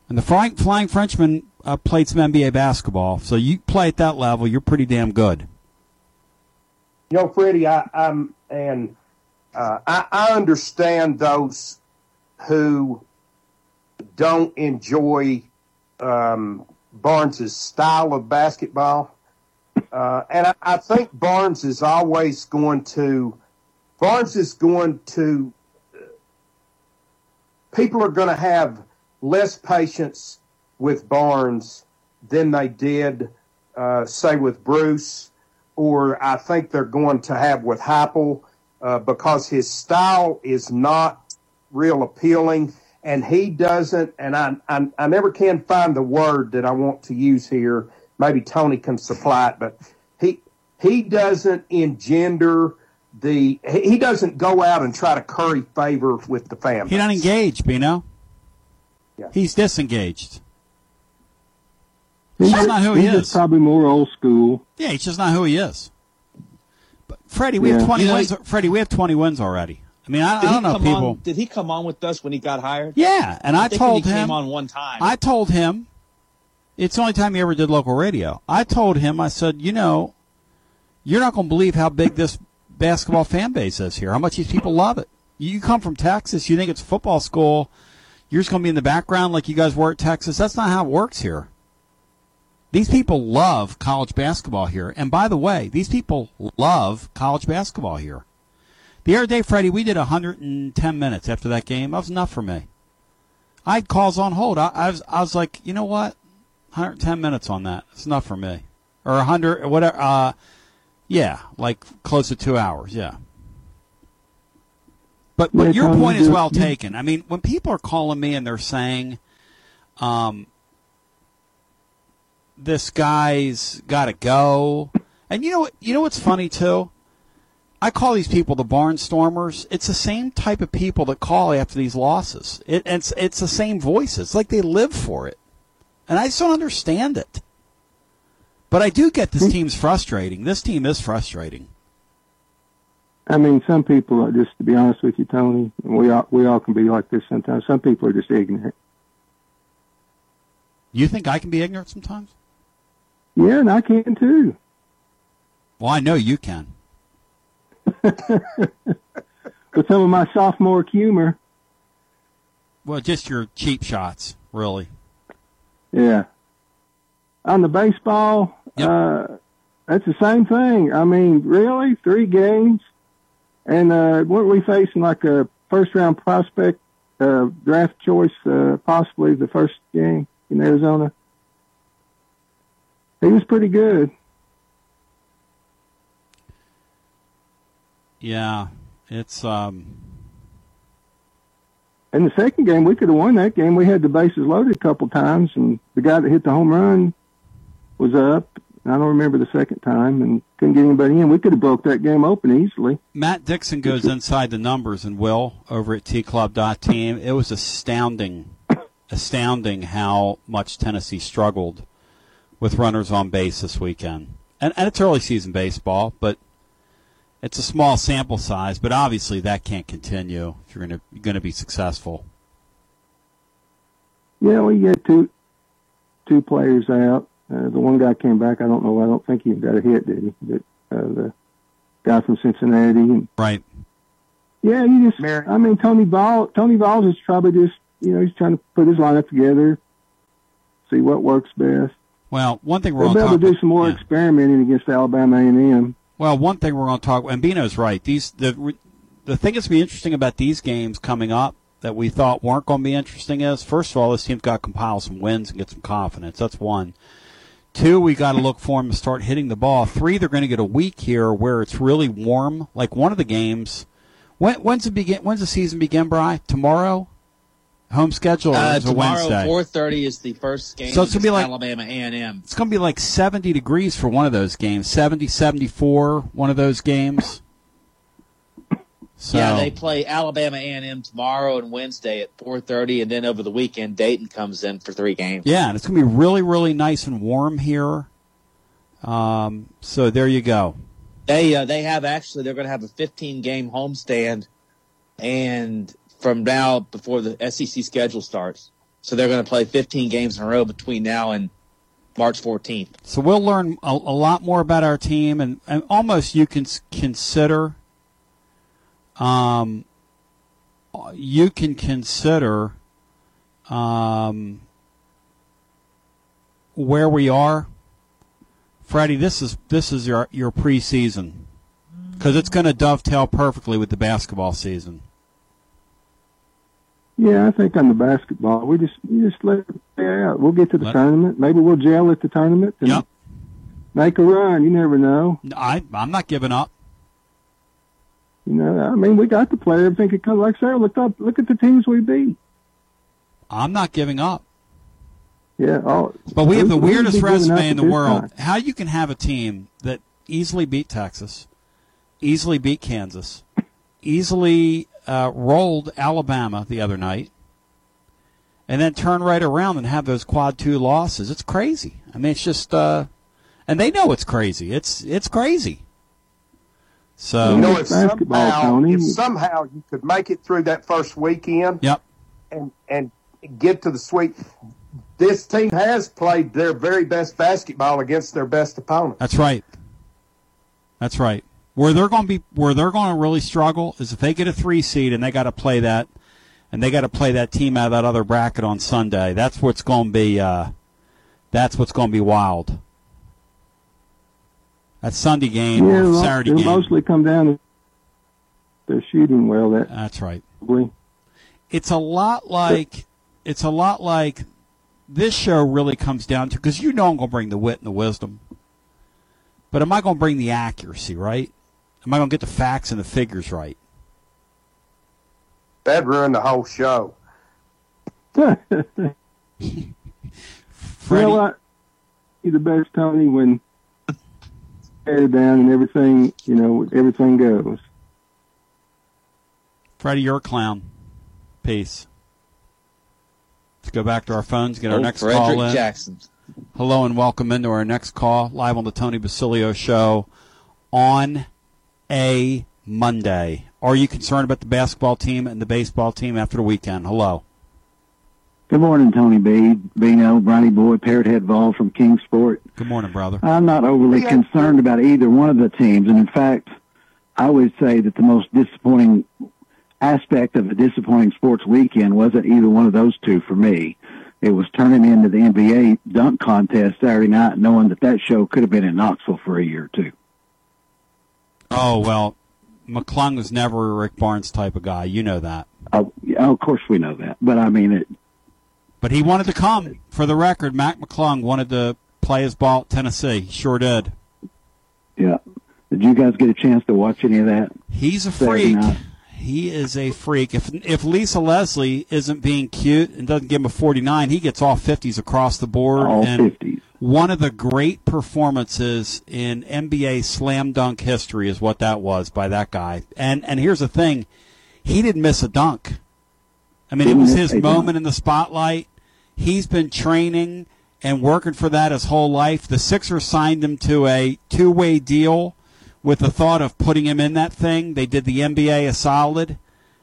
And the Flying, Flying Frenchman uh, played some NBA basketball, so you play at that level, you're pretty damn good. You know, Freddie, I, I'm and uh, I, I understand those who don't enjoy um, Barnes's style of basketball, uh, and I, I think Barnes is always going to. Barnes is going to. People are going to have less patience with Barnes than they did, uh, say, with Bruce or I think they're going to have with Heupel uh, because his style is not real appealing, and he doesn't. And I, I I never can find the word that I want to use here. Maybe Tony can supply it, but he he doesn't engender the he doesn't go out and try to curry favor with the family. He doesn't engage, Bino. Yeah. He's disengaged. He's, just- not who he he's is. just probably more old school. Yeah, he's just not who he is. But Freddie, we have twenty You know, wins. Freddie, we have twenty wins already. I mean, I, I Did he don't know come people. on? Did he come on with us when he got hired? Yeah, and I, think told when he him came on one time. I told him it's the only time he ever did local radio. I told him, I said, you know, you're not going to believe how big this basketball fan base is here. How much these people love it. You come from Texas, you think it's football school. You're just going to be in the background like you guys were at Texas. That's not how it works here. These people love college basketball here. And by the way, these people love college basketball here. The other day, Freddie, we did 110 minutes after that game. That was enough for me. I had calls on hold. I, I was I was like, you know what, 110 minutes on that. It's enough for me. Or 100, or whatever. Uh, yeah, like close to two hours. Yeah. But but your point is well taken. I mean, when people are calling me and they're saying, um, this guy's got to go, and you know what? You know what's funny too. I call these people the barnstormers. It's the same type of people that call after these losses. It, it's it's the same voices. It's like they live for it, and I just don't understand it. But I do get this hmm. team's frustrating. This team is frustrating. I mean, some people are just to be honest with you, Tony. We all we all can be like this sometimes. Some people are just ignorant. You think I can be ignorant sometimes? Yeah, and I can too. Well, I know you can. With some of my sophomore humor, Well, just your cheap shots, really. yeah. On the baseball, uh, that's the same thing. I mean, really, three games, and uh, weren't we facing like a first round prospect uh, draft choice, uh, possibly the first game in Arizona? He was pretty good. Yeah, it's um. In the second game, we could have won that game. We had the bases loaded a couple times, and the guy that hit the home run was up. I don't remember the second time, and couldn't get anybody in. We could have broke that game open easily. Matt Dixon goes inside the numbers and will over at tclub.team. It was astounding, astounding how much Tennessee struggled with runners on base this weekend. And, and it's early season baseball, but it's a small sample size. But obviously, that can't continue if you're going to going to be successful. Yeah, we get two two players out. Uh, the one guy came back. I don't know. I don't think he got a hit, did he? But uh, the guy from Cincinnati. And, Right. yeah, you just. I mean, Tony Ball. Tony Ball is probably just you know he's trying to put his lineup together, see what works best. Well, one thing we're going be to able talk to do some more experimenting against Alabama A and M. Well, one thing we're going to talk, and Bino's right. These the the thing that's be interesting about these games coming up that we thought weren't going to be interesting is first of all, this team's got to compile some wins and get some confidence. That's one. Two, we got to look for them to start hitting the ball. Three, they're going to get a week here where it's really warm. Like one of the games. When, when's the begin? When's the season begin, Bry? Tomorrow. Home schedule Uh, is a tomorrow, Wednesday. four thirty is the first game. So it's gonna be like- Alabama A and M. It's going to be like 70 degrees for one of those games. 70, 74, one of those games. So, Yeah, they play Alabama A and M tomorrow and Wednesday at four thirty, and then over the weekend Dayton comes in for three games. yeah, and it's going to be really, really nice and warm here. Um, so there you go. They uh, they have actually they're going to have a 15 game homestand, and from now before the SEC schedule starts, so they're going to play 15 games in a row between now and March 14th. So we'll learn a, a lot more about our team, and, and almost you can consider, um, you can consider, um, where we are. Freddie, this is this is your your preseason because it's going to dovetail perfectly with the basketball season. Yeah, I think on the basketball, we just you just let it play out. We'll get to the Let- tournament. Maybe we'll gel at the tournament and Yep. make a run. You never know. I I'm not giving up. You know, I mean, we got the player. Everything could come. Like Sarah looked up. Look at the teams we beat. I'm not giving up. Yeah. All, But we have the weirdest be giving up resume in the world. time. How you can have a team that easily beat Texas, easily beat Kansas, easily uh, rolled Alabama the other night, and then turn right around and have those quad two losses? It's crazy. I mean, it's just, uh, and they know it's crazy. It's it's crazy. So you know, if somehow, Tony. if somehow you could make it through that first weekend, Yep. and and get to the sweet. This team has played their very best basketball against their best opponent. That's right. That's right. Where they're going to be, where they're going to really struggle is if they get a three seed and they got to play that, and they got to play that team out of that other bracket on Sunday. That's what's going to be. Uh, that's what's going to be wild. That Sunday game, yeah, or Saturday game. mostly come down to their shooting well. That That's right. probably. It's a lot like it's a lot like this show really comes down to because you know I'm going to bring the wit and the wisdom, but am I going to bring the accuracy right? Am I going to get the facts and the figures right? That ruined the whole show. Freddie, Well, I, he's the best Tony when head down and everything. You know, everything goes. Freddie, you're a clown. Peace. Let's go back to our phones, get our Oh, next Frederick call in. Jackson. Hello and welcome into our next call live on the Tony Basilio show on a Monday. Are you concerned about the basketball team and the baseball team after the weekend? Hello. Good morning, Tony B. Bino, Brownie Boy, Parrot Head Vol from Kingsport. Good morning, brother. I'm not overly concerned about either one of the teams, and in fact, I would say that the most disappointing aspect of a disappointing sports weekend wasn't either one of those two for me. It was turning into the NBA dunk contest Saturday night, knowing that that show could have been in Knoxville for a year or two. Oh well, McClung was never a Rick Barnes type of guy. You know that. Oh, yeah, of course we know that, but I mean it. But he wanted to come. For the record, Mac McClung wanted to play his ball at Tennessee. He Sure did. Yeah. Did you guys get a chance to watch any of that? He's a freak. night? He is a freak. If if Lisa Leslie isn't being cute and doesn't give him a 49, he gets all 50s across the board. All and 50s. One of the great performances in NBA slam dunk history is what that was by that guy. And and here's the thing, he didn't miss a dunk. I mean, Didn't it was his a dunk. moment in the spotlight. He's been training and working for that his whole life. The Sixers signed him to a two-way deal with the thought of putting him in that thing. They did the NBA a solid.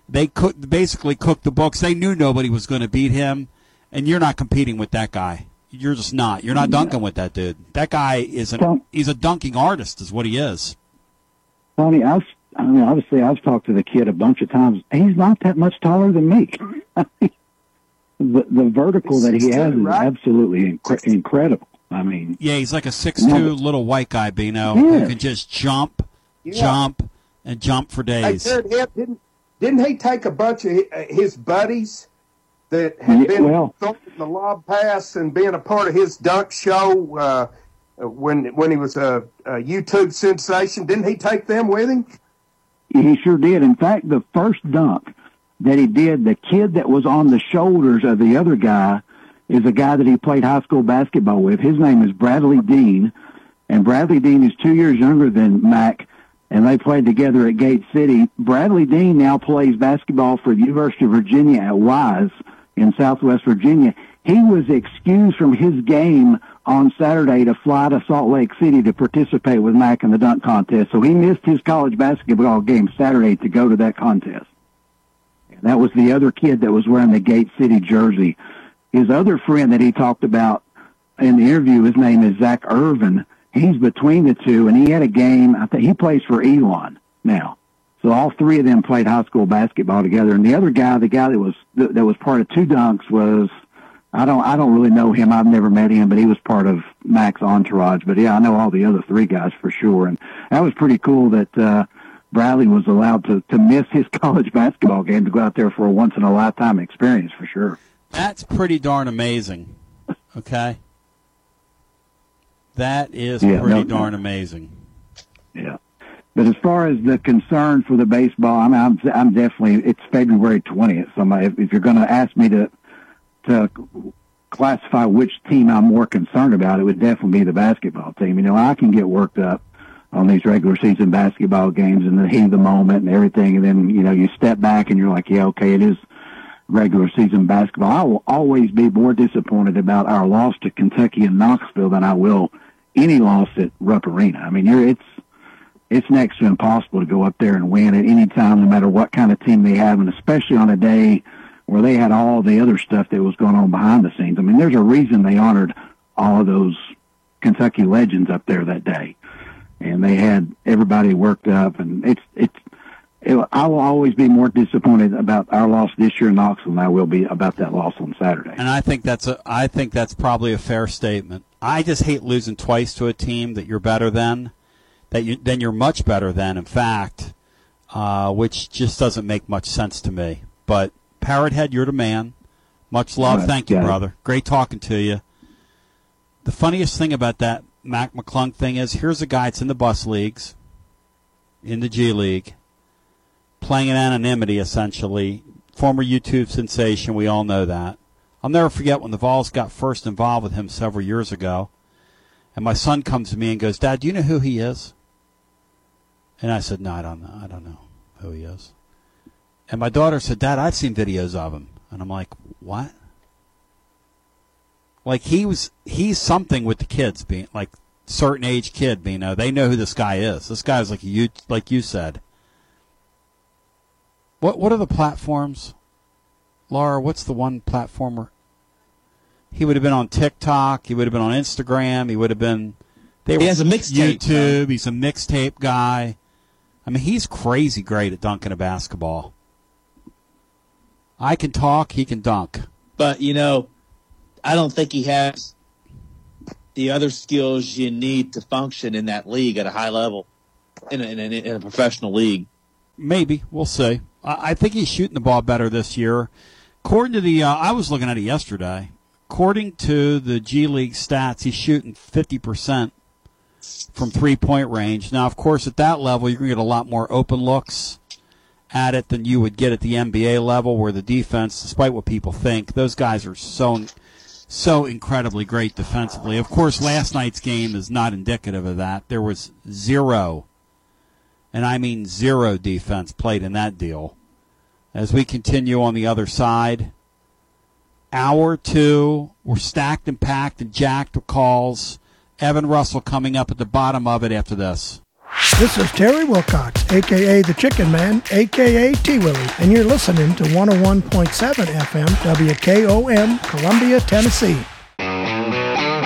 They could basically cooked the books. They knew nobody was going to beat him, and you're not competing with that guy. You're just not. You're not dunking with that dude. That guy is an he's a dunking artist, is what he is. Tony, I've, I mean, obviously I've talked to the kid a bunch of times. He's not that much taller than me. the, the vertical that he has is absolutely incre- incredible. I mean, Yeah, he's like a six-two little white guy, Bino, who can just jump, Yeah. jump, and jump for Hey, days. Jared, Hibb, didn't didn't he take a bunch of his buddies that had Yeah, been well- throwing the lob pass and being a part of his dunk show? Uh, uh, when when he was a, a YouTube sensation. Didn't he take them with him? He sure did. In fact, the first dunk that he did, the kid that was on the shoulders of the other guy is a guy that he played high school basketball with. His name is Bradley Dean, and Bradley Dean is two years younger than Mac, and they played together at Gate City. Bradley Dean now plays basketball for the University of Virginia at Wise in Southwest Virginia. He was excused from his game on Saturday to fly to Salt Lake City to participate with Mac in the dunk contest. So he missed his college basketball game Saturday to go to that contest. And that was the other kid that was wearing the Gate City jersey. His other friend that he talked about in the interview, his name is Zach Irvin. He's between the two, and he had a game. I think he plays for Elon now. So all three of them played high school basketball together. And the other guy, the guy that was that, was part of two dunks, was I don't I don't really know him. I've never met him, but he was part of Mac's entourage. But yeah, I know all the other three guys for sure. And that was pretty cool that uh, Bradley was allowed to to miss his college basketball game to go out there for a once in a lifetime experience for sure. That's pretty darn amazing. Okay. That is Yeah, pretty no- darn amazing. Yeah. But as far as the concern for the baseball, I mean, I'm, I'm definitely, it's February 20th. So my, if, if you're going to ask me to, to classify which team I'm more concerned about, it would definitely be the basketball team. You know, I can get worked up on these regular season basketball games and the heat of the moment and everything. And then, you know, you step back and you're like, yeah, okay, it is regular season basketball. I will always be more disappointed about our loss to Kentucky and Knoxville than I will any loss at Rupp Arena. I mean, it's, it's next to impossible to go up there and win at any time, no matter what kind of team they have, and especially on a day where they had all the other stuff that was going on behind the scenes. I mean, there's a reason they honored all of those Kentucky legends up there that day, and they had everybody worked up, and it's it's. I will always be more disappointed about our loss this year in Knoxville than I will be about that loss on Saturday. And I think that's a I think that's probably a fair statement. I just hate losing twice to a team that you're better than, that you then you're much better than. In fact, uh, which just doesn't make much sense to me. But Parrothead, you're the man. Much love. Right, Thank you, it. brother. Great talking to you. The funniest thing about that Mac McClung thing is here's a guy that's in the bus leagues, in the G League, playing in anonymity essentially. Former YouTube sensation, we all know that. I'll never forget when the Vols got first involved with him several years ago. And my son comes to me and goes, Dad, do you know who he is? And I said, No, I don't know. I don't know who he is. And my daughter said, Dad, I've seen videos of him. And I'm like, What? Like he was he's something with the kids being like certain age kid, you uh, know, they know who this guy is. This guy is like you like you said. What what are the platforms? Laura, what's the one platformer? He would have been on TikTok. He would have been on Instagram. He would have been. They He has a mixtape, YouTube. He's a mixtape guy. I mean, he's crazy great at dunking a basketball. I can talk. He can dunk. But you know, I don't think he has the other skills you need to function in that league at a high level, in a, in a, in a professional league. Maybe we'll see. I, I think he's shooting the ball better this year. According to the, uh, I was looking at it yesterday. According to the G League stats, he's shooting fifty percent from three point range. Now, of course, at that level, you're going to get a lot more open looks at it than you would get at the NBA level, where the defense, despite what people think, those guys are so so incredibly great defensively. Of course, last night's game is not indicative of that. There was zero, and I mean zero defense played in that deal. As we continue on the other side, hour two, we're stacked and packed and jacked with calls. Evan Russell coming up at the bottom of it after this. This is Terry Wilcox, aka the Chicken Man, aka T Willie, and you're listening to 101.7 FM WKOM, Columbia, Tennessee.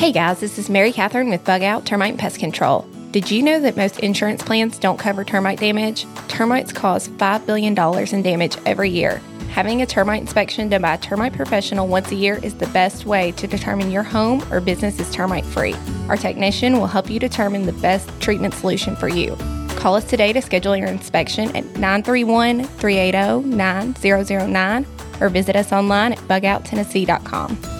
Hey guys, this is Mary Catherine with Bug Out Termite and Pest Control. Did you know that most insurance plans don't cover termite damage? Termites cause $5 billion in damage every year. Having a termite inspection done by a termite professional once a year is the best way to determine your home or business is termite free. Our technician will help you determine the best treatment solution for you. Call us today to schedule your inspection at 931 380 9009 or visit us online at bugouttennessee.com.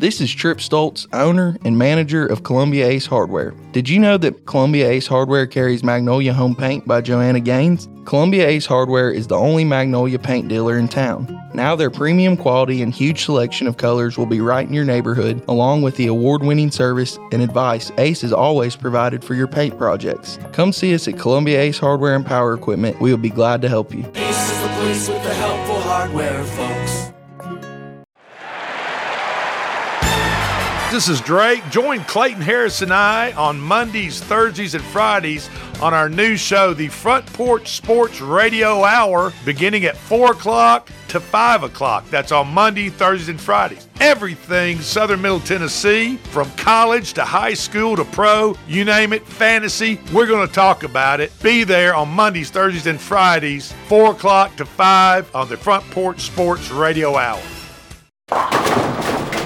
This is Trip Stoltz, owner and manager of Columbia Ace Hardware. Did you know that Columbia Ace Hardware carries Magnolia Home Paint by Joanna Gaines? Columbia Ace Hardware is the only Magnolia paint dealer in town. Now their premium quality and huge selection of colors will be right in your neighborhood, along with the award-winning service and advice Ace has always provided for your paint projects. Come see us at Columbia Ace Hardware and Power Equipment. We will be glad to help you. Ace is the place with the helpful hardware. This is Drake. Join Clayton Harris and I on Mondays, Thursdays, and Fridays on our new show, the Front Porch Sports Radio Hour, beginning at 4 o'clock to 5 o'clock. That's on Monday, Thursdays, and Fridays. Everything Southern Middle Tennessee, from college to high school to pro, you name it, fantasy, we're going to talk about it. Be there on Mondays, Thursdays, and Fridays, 4 o'clock to 5 on the Front Porch Sports Radio Hour.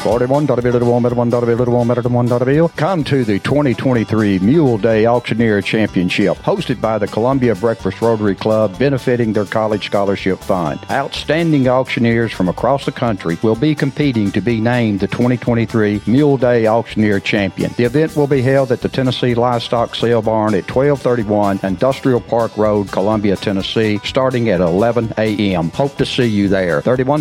41 Come to the 2023 Mule Day Auctioneer Championship, hosted by the Columbia Breakfast Rotary Club, benefiting their college scholarship fund. Outstanding auctioneers from across the country will be competing to be named the 2023 Mule Day Auctioneer Champion. The event will be held at the Tennessee Livestock Sale Barn at 1231 Industrial Park Road, Columbia, Tennessee, starting at 11 a.m. Hope to see you there. 31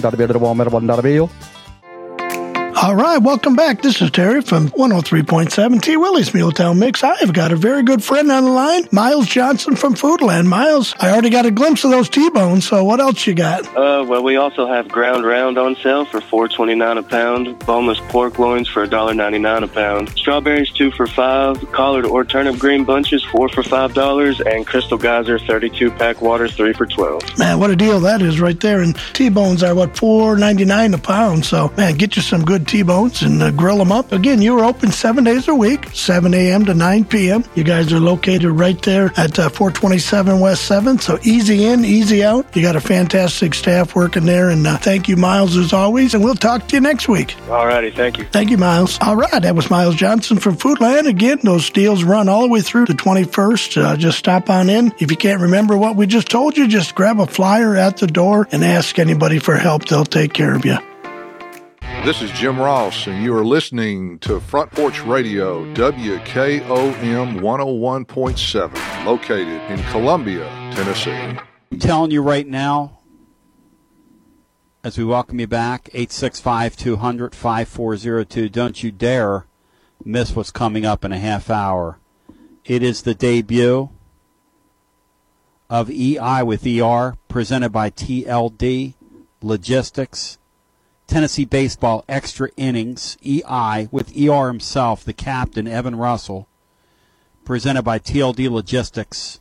All right, welcome back. This is Terry from 103.7 T. Willie's Muletown Mix. I've got a very good friend on the line, Miles Johnson from Foodland. Miles, I already got a glimpse of those T-bones, so what else you got? Uh, well, we also have ground round on sale for four twenty nine a pound. Boneless pork loins for $1.99 a pound. Strawberries two for five. Collard or turnip green bunches four for five dollars, and Crystal Geyser thirty two pack water three for twelve. Man, what a deal that is right there. And T-bones are what four ninety nine a pound. So man, get you some good T-bones and uh, grill them up. Again, you're open seven days a week, seven a.m. to nine p.m. You guys are located right there at uh, four twenty seven West Seventh. So easy in, easy out. You got a fantastic staff working there, and uh, thank you, Miles, as always. And we'll talk to you next week. Alrighty, thank you. Thank you, Miles. All right, that was Miles Johnson from Foodland. Again, those deals run all the way through the 21st. Uh, just stop on in. If you can't remember what we just told you, just grab a flyer at the door and ask anybody for help. They'll take care of you. This is Jim Ross, and you are listening to Front Porch Radio, WKOM 101.7, located in Columbia, Tennessee. I'm telling you right now, as we welcome you back, 865 200 5402, don't you dare miss what's coming up in a half hour. It is the debut of EI with ER, presented by TLD Logistics. Tennessee Baseball Extra Innings, EI, with ER himself, the captain, Evan Russell, presented by TLD Logistics.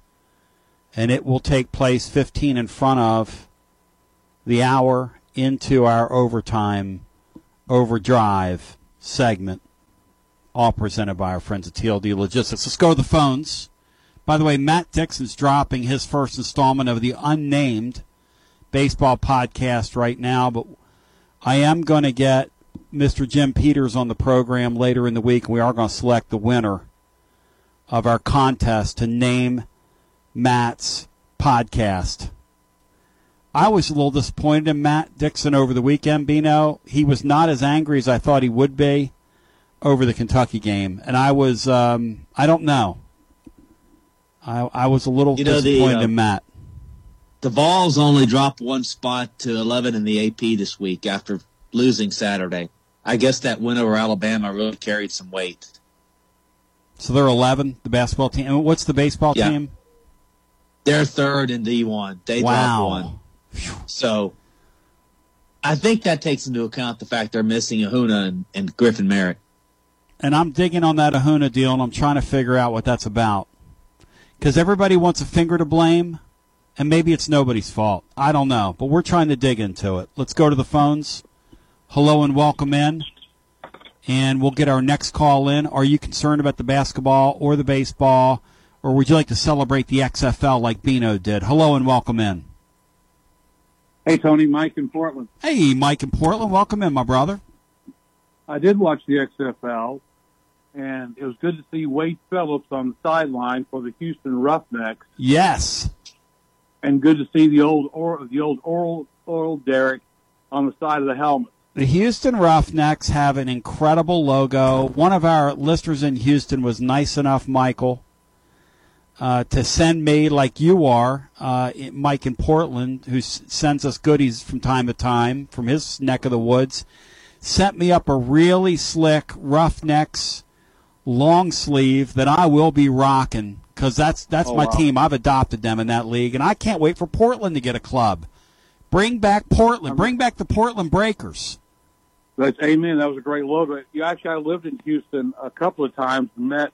And it will take place 15 in front of the hour into our overtime overdrive segment, all presented by our friends at TLD Logistics. Let's go to the phones. By the way, Matt Dixon's dropping his first installment of the unnamed baseball podcast right now, but I am going to get Mr. Jim Peters on the program later in the week, and we are going to select the winner of our contest to name Matt's podcast. I was a little disappointed in Matt Dixon over the weekend, Bino. He was not as angry as I thought he would be over the Kentucky game, and I was, um, I don't know. I, I was a little You know, the, disappointed uh, in Matt. The Vols only dropped one spot to 11 in the AP this week after losing Saturday. I guess that win over Alabama really carried some weight. So they're 11, the basketball team. And what's the baseball Yeah. team? They're third in D1. They Wow. dropped one. So I think that takes into account the fact they're missing Ahuna and, and Griffin Merritt. and I'm digging on that Ahuna deal, and I'm trying to figure out what that's about. Because everybody wants a finger to blame, and maybe it's nobody's fault. I don't know, but we're trying to dig into it. Let's go to the phones. Hello and welcome in, and we'll get our next call in. Are you concerned about the basketball or the baseball, or would you like to celebrate the XFL like Bino did? Hello and welcome in. Hey, Tony, Mike in Portland. Hey, Mike in Portland, welcome in, my brother. I did watch the XFL, and it was good to see Wade Phillips on the sideline for the Houston Roughnecks, Yes. And good to see the old or, the old Oral Oral Derrick on the side of the helmet. The Houston Roughnecks have an incredible logo. One of our listeners in Houston was nice enough, Michael, uh, to send me, like you are, uh, Mike in Portland, who s- sends us goodies from time to time from his neck of the woods, sent me up a really slick Roughnecks long sleeve that I will be rocking because that's that's Oh, my wow. team. I've adopted them in that league, and I can't wait for Portland to get a club. Bring back Portland. Bring back the Portland Breakers. That's amen. That was a great logo. You actually, I lived in Houston a couple of times and met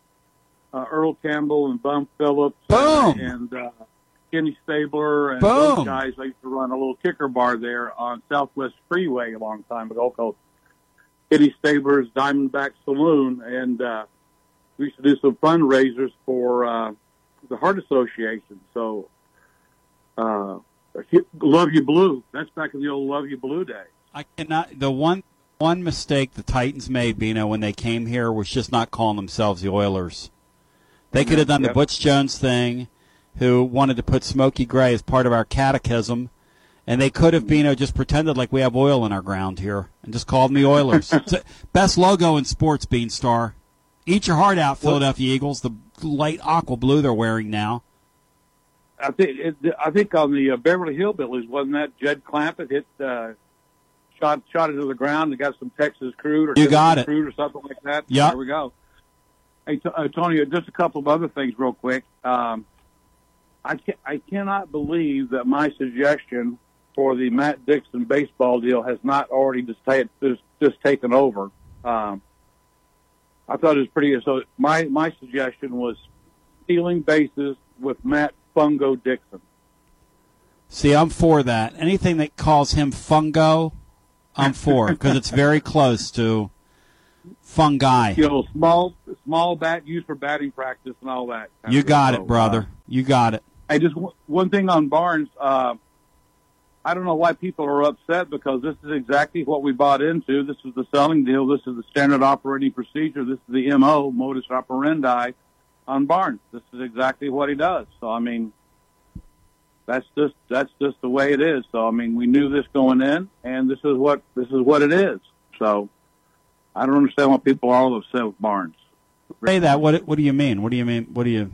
uh, Earl Campbell and Bum Phillips Boom. and uh, Kenny Stabler and Boom. those guys. I used to run a little kicker bar there on Southwest Freeway a long time ago called Kenny Stabler's Diamondback Saloon, and uh, we used to do some fundraisers for uh, the Heart Association. So, uh, Luv Ya Blue. That's back in the old Luv Ya Blue days. I cannot. The one one mistake the Titans made, Bino, when they came here was just not calling themselves the Oilers. They could have done the Butch Jones thing, who wanted to put Smokey Gray as part of our catechism, and they could have, Bino, just pretended like we have oil in our ground here and just called them the Oilers. Best logo in sports, Beanstar. Eat your heart out, Philadelphia Eagles. The light aqua blue they're wearing now. I think it, I think on the uh, Beverly Hillbillies wasn't that Jed Clampett hit uh, shot shot it to the ground and got some Texas crude or You got it. crude or something like that. Yeah, There we go. Hey T- uh, Tony, just a couple of other things real quick. Um, I can, I cannot believe that my suggestion for the Matt Dixon baseball deal has not already just, ta- just, just taken over. Um, I thought it was pretty. So my my suggestion was stealing bases with Matt Fungo Dixon. See, I'm for that. Anything that calls him fungo, I'm for because it's very close to fungi. You know, small small bat used for batting practice and all that. You got So, it, brother. You got it. Hey, just one- one thing on Barnes. Uh, I don't know why people are upset because this is exactly what we bought into. This is the selling deal. This is the standard operating procedure. This is the MO, modus operandi, on Barnes. This is exactly what he does. So I mean, that's just that's just the way it is. So I mean, we knew this going in, and this is what this is what it is. So I don't understand why people are all upset with Barnes. Say that. What What do you mean? What do you mean? What do you?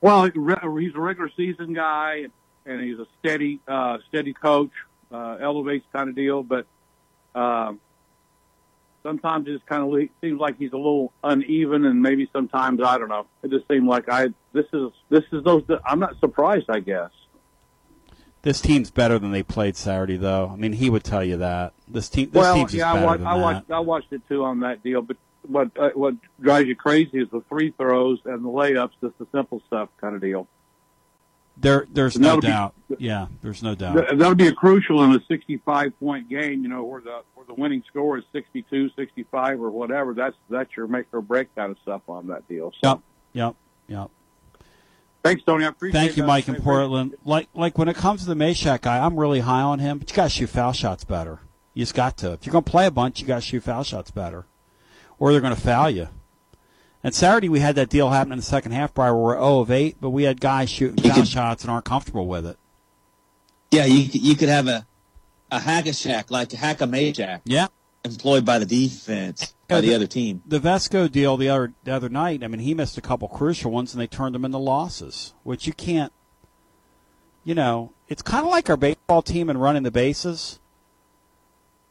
Well, he's a regular season guy, and he's a steady, uh, steady coach, uh, elevates kind of deal. But um, sometimes it just kind of le- seems like he's a little uneven, and maybe sometimes I don't know. It just seemed like I this is this is those. I'm not surprised, I guess. This team's better than they played Saturday, though. I mean, he would tell you that this team. This well, team's yeah, better I watched, than I that. watched, I watched it too on that deal. But what uh, what drives you crazy is the free throws and the layups. Just the simple stuff kind of deal. There, there's no be- doubt. yeah, there's no doubt. That would be a crucial in a 65 point game, you know, where the where the winning score is 62, 65 or whatever. That's that's your make or break kind of stuff on that deal. So Yep, yep, yep. thanks, Tony. I appreciate Thank you, that. Mike in Portland. Like, like when it comes to the Mashack guy, I'm really high on him. But you got to shoot foul shots better. You just got to. If you're going to play a bunch, you got to shoot foul shots better, or they're going to foul you. And Saturday we had that deal happen in the second half, Brian, where we're 0 of 8, but we had guys shooting foul shots and aren't comfortable with it. Yeah, you could- you could have a a hack a shack like a hack a Mashack. Yeah. Employed by the defense by the other team. The Vesco deal the other the other night. I mean, he missed a couple crucial ones, and they turned them into losses, which you can't. You know, it's kind of like our baseball team and running the bases.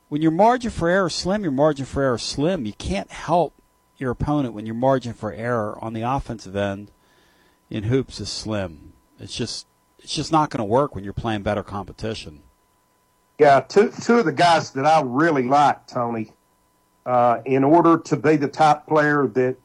When your margin for error is slim, your margin for error is slim. You can't help your opponent when your margin for error on the offensive end in hoops is slim. It's just it's just not going to work when you're playing better competition. Yeah, two two of the guys that I really like, Tony, uh, in order to be the top player that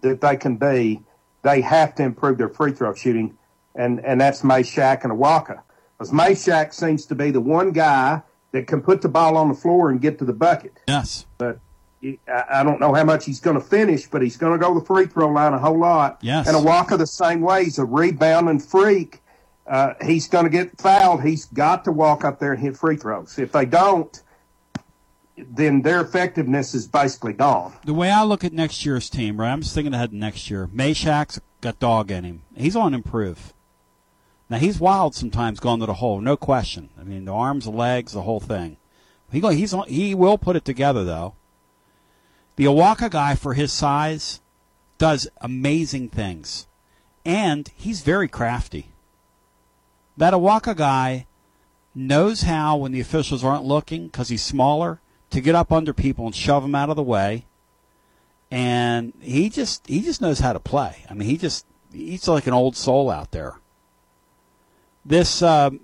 that they can be, they have to improve their free throw shooting, and and that's Mashack and Awaka. Because Mashack seems to be the one guy that can put the ball on the floor and get to the bucket. Yes. But I I don't know how much he's going to finish, but he's going to go the free throw line a whole lot. Yes. And Awaka the same way. He's a rebounding freak. Uh, he's going to get fouled. He's got to walk up there and hit free throws. If they don't, then their effectiveness is basically gone. The way I look at next year's team, right? I'm just thinking ahead to next year. Mashack's got dog in him. He's on improve. Now he's wild sometimes going to the hole, no question. I mean, the arms, the legs, the whole thing. He go, he's on, he will put it together though. The Awaka guy for his size does amazing things, and he's very crafty. That Awaka guy knows how, when the officials aren't looking, because he's smaller, to get up under people and shove them out of the way. And he just he just knows how to play. I mean, he just he's like an old soul out there. This um,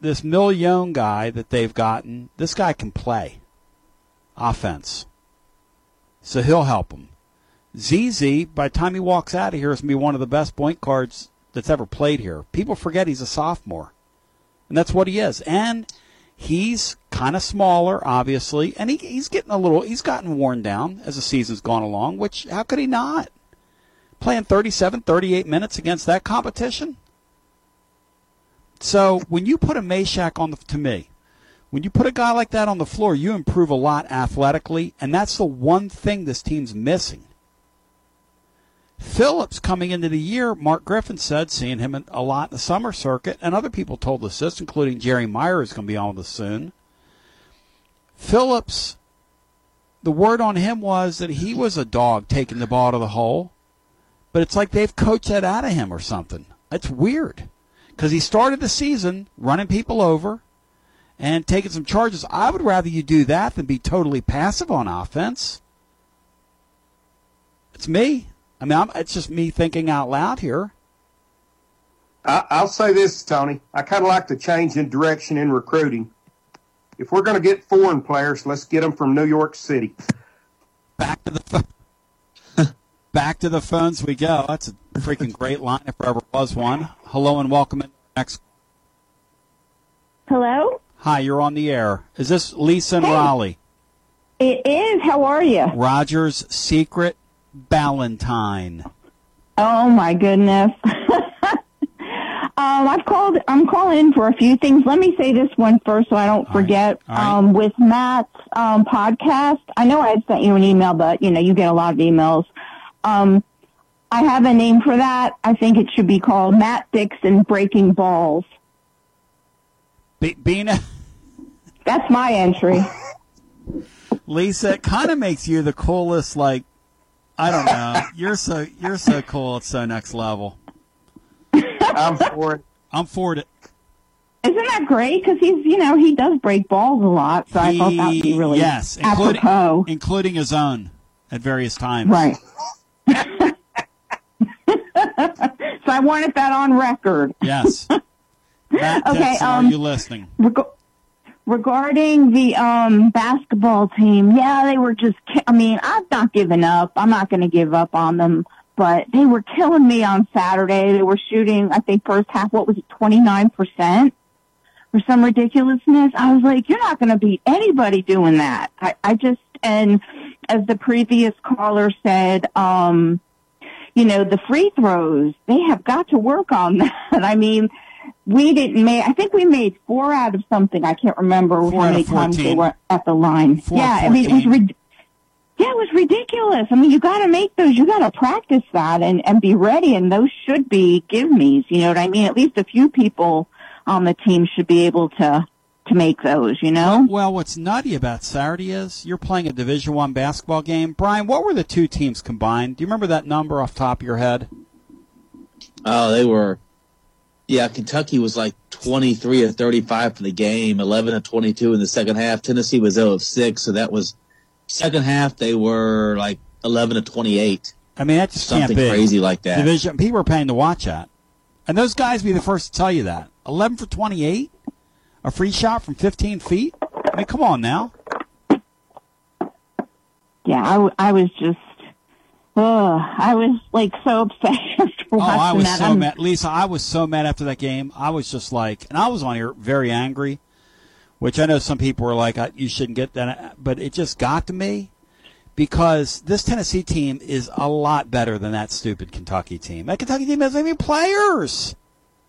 this Million guy that they've gotten, this guy can play offense, so he'll help him. ZZ, by the time he walks out of here, is going to be one of the best point guards that's ever played here. People forget he's a sophomore, and that's what he is. And he's kind of smaller, obviously, and he, he's getting a little. He's gotten worn down as the season's gone along. Which how could he not? Playing 37, 38 minutes against that competition. So when you put a Mashack on the to me, when you put a guy like that on the floor, you improve a lot athletically, and that's the one thing this team's missing. Phillips coming into the year, Mark Griffin said, seeing him a lot in the summer circuit, and other people told us this, including Jerry Meyer is going to be on with us soon. Phillips, the word on him was that he was a dog taking the ball to the hole, but it's like they've coached that out of him or something. It's weird because he started the season running people over and taking some charges. I would rather you do that than be totally passive on offense. It's me. I mean, I'm, it's just me thinking out loud here. I, I'll say this, Tony. I kind of like the change in direction in recruiting. If we're going to get foreign players, let's get them from New York City. Back to the phone. Back to the phones we go. That's a freaking great line if there ever was one. Hello and welcome in next. Hello? Hi, you're on the air. Is this Lisa and Raleigh? It is. How are you? Roger's secret Valentine. Oh my goodness. um, I've called. I'm calling in for a few things. Let me say this one first, so I don't forget. All right. Um, with Matt's um, podcast, I know I had sent you an email, but you know you get a lot of emails. Um, I have a name for that. I think it should be called Matt Dixon Breaking Balls. Be- Bino, That's my entry. Lisa, it kind of makes you the coolest. Like, I don't know. You're so you're so cool. It's so next level. I'm for it. I'm for it. Isn't that great? Because he's, you know, he does break balls a lot, so I thought that would be really yes, including, apropos. including his own at various times. Right. so I wanted that on record. Yes. Matt Okay, um, are you listening? Reg- regarding the um basketball team, yeah, they were just. ki- I mean, I've not given up. I'm not going to give up on them, but they were killing me on Saturday. They were shooting. I think first half, what was it, 29 percent? For some ridiculousness, I was like, "You're not going to beat anybody doing that." I, I just and as the previous caller said, um, you know, the free throws, they have got to work on that. I mean, we didn't make, I think we made four out of something. I can't remember Four how out many times they were at the line. Four yeah, of I mean, it was 14. rid- yeah, it was ridiculous. I mean, you got to make those. You got to practice that and and be ready. And those should be give me's. You know what I mean? At least a few people on the team should be able to to make those. You know? Well, what's nutty about Saturday is you're playing a Division One basketball game. Brian, what were the two teams combined? Do you remember that number off the top of your head? Oh, they were. Yeah, Kentucky was like 23 or 35 for the game, 11 or 22 in the second half. Tennessee was 0 of 6, so that was second half they were like 11 to 28. I mean, that just Something can't be crazy like that. Division people are paying to watch that, and those guys be the first to tell you that. Eleven for twenty-eight, a free shot from fifteen feet. I mean, come on now. Yeah, I, w- I was just. Ugh, I was like so upset after Oh, I was that. so I'm- mad, Lisa. I was so mad after that game. I was just like, and I was on here very angry, which I know some people were like, "You shouldn't get that," but it just got to me because this Tennessee team is a lot better than that stupid Kentucky team. That Kentucky team has any players.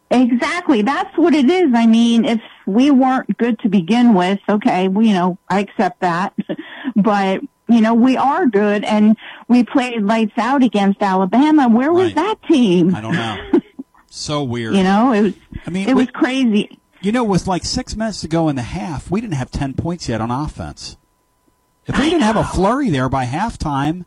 Exactly. That's what it is. I mean, if we weren't good to begin with, okay, well, you know, I accept that. but, you know, we are good and we played lights out against Alabama. Where was Right. that team? I don't know. so weird. You know, it was, I mean, it was crazy. You know, with like six minutes to go in the half, we didn't have 10 points yet on offense. If we didn't have a flurry there by halftime,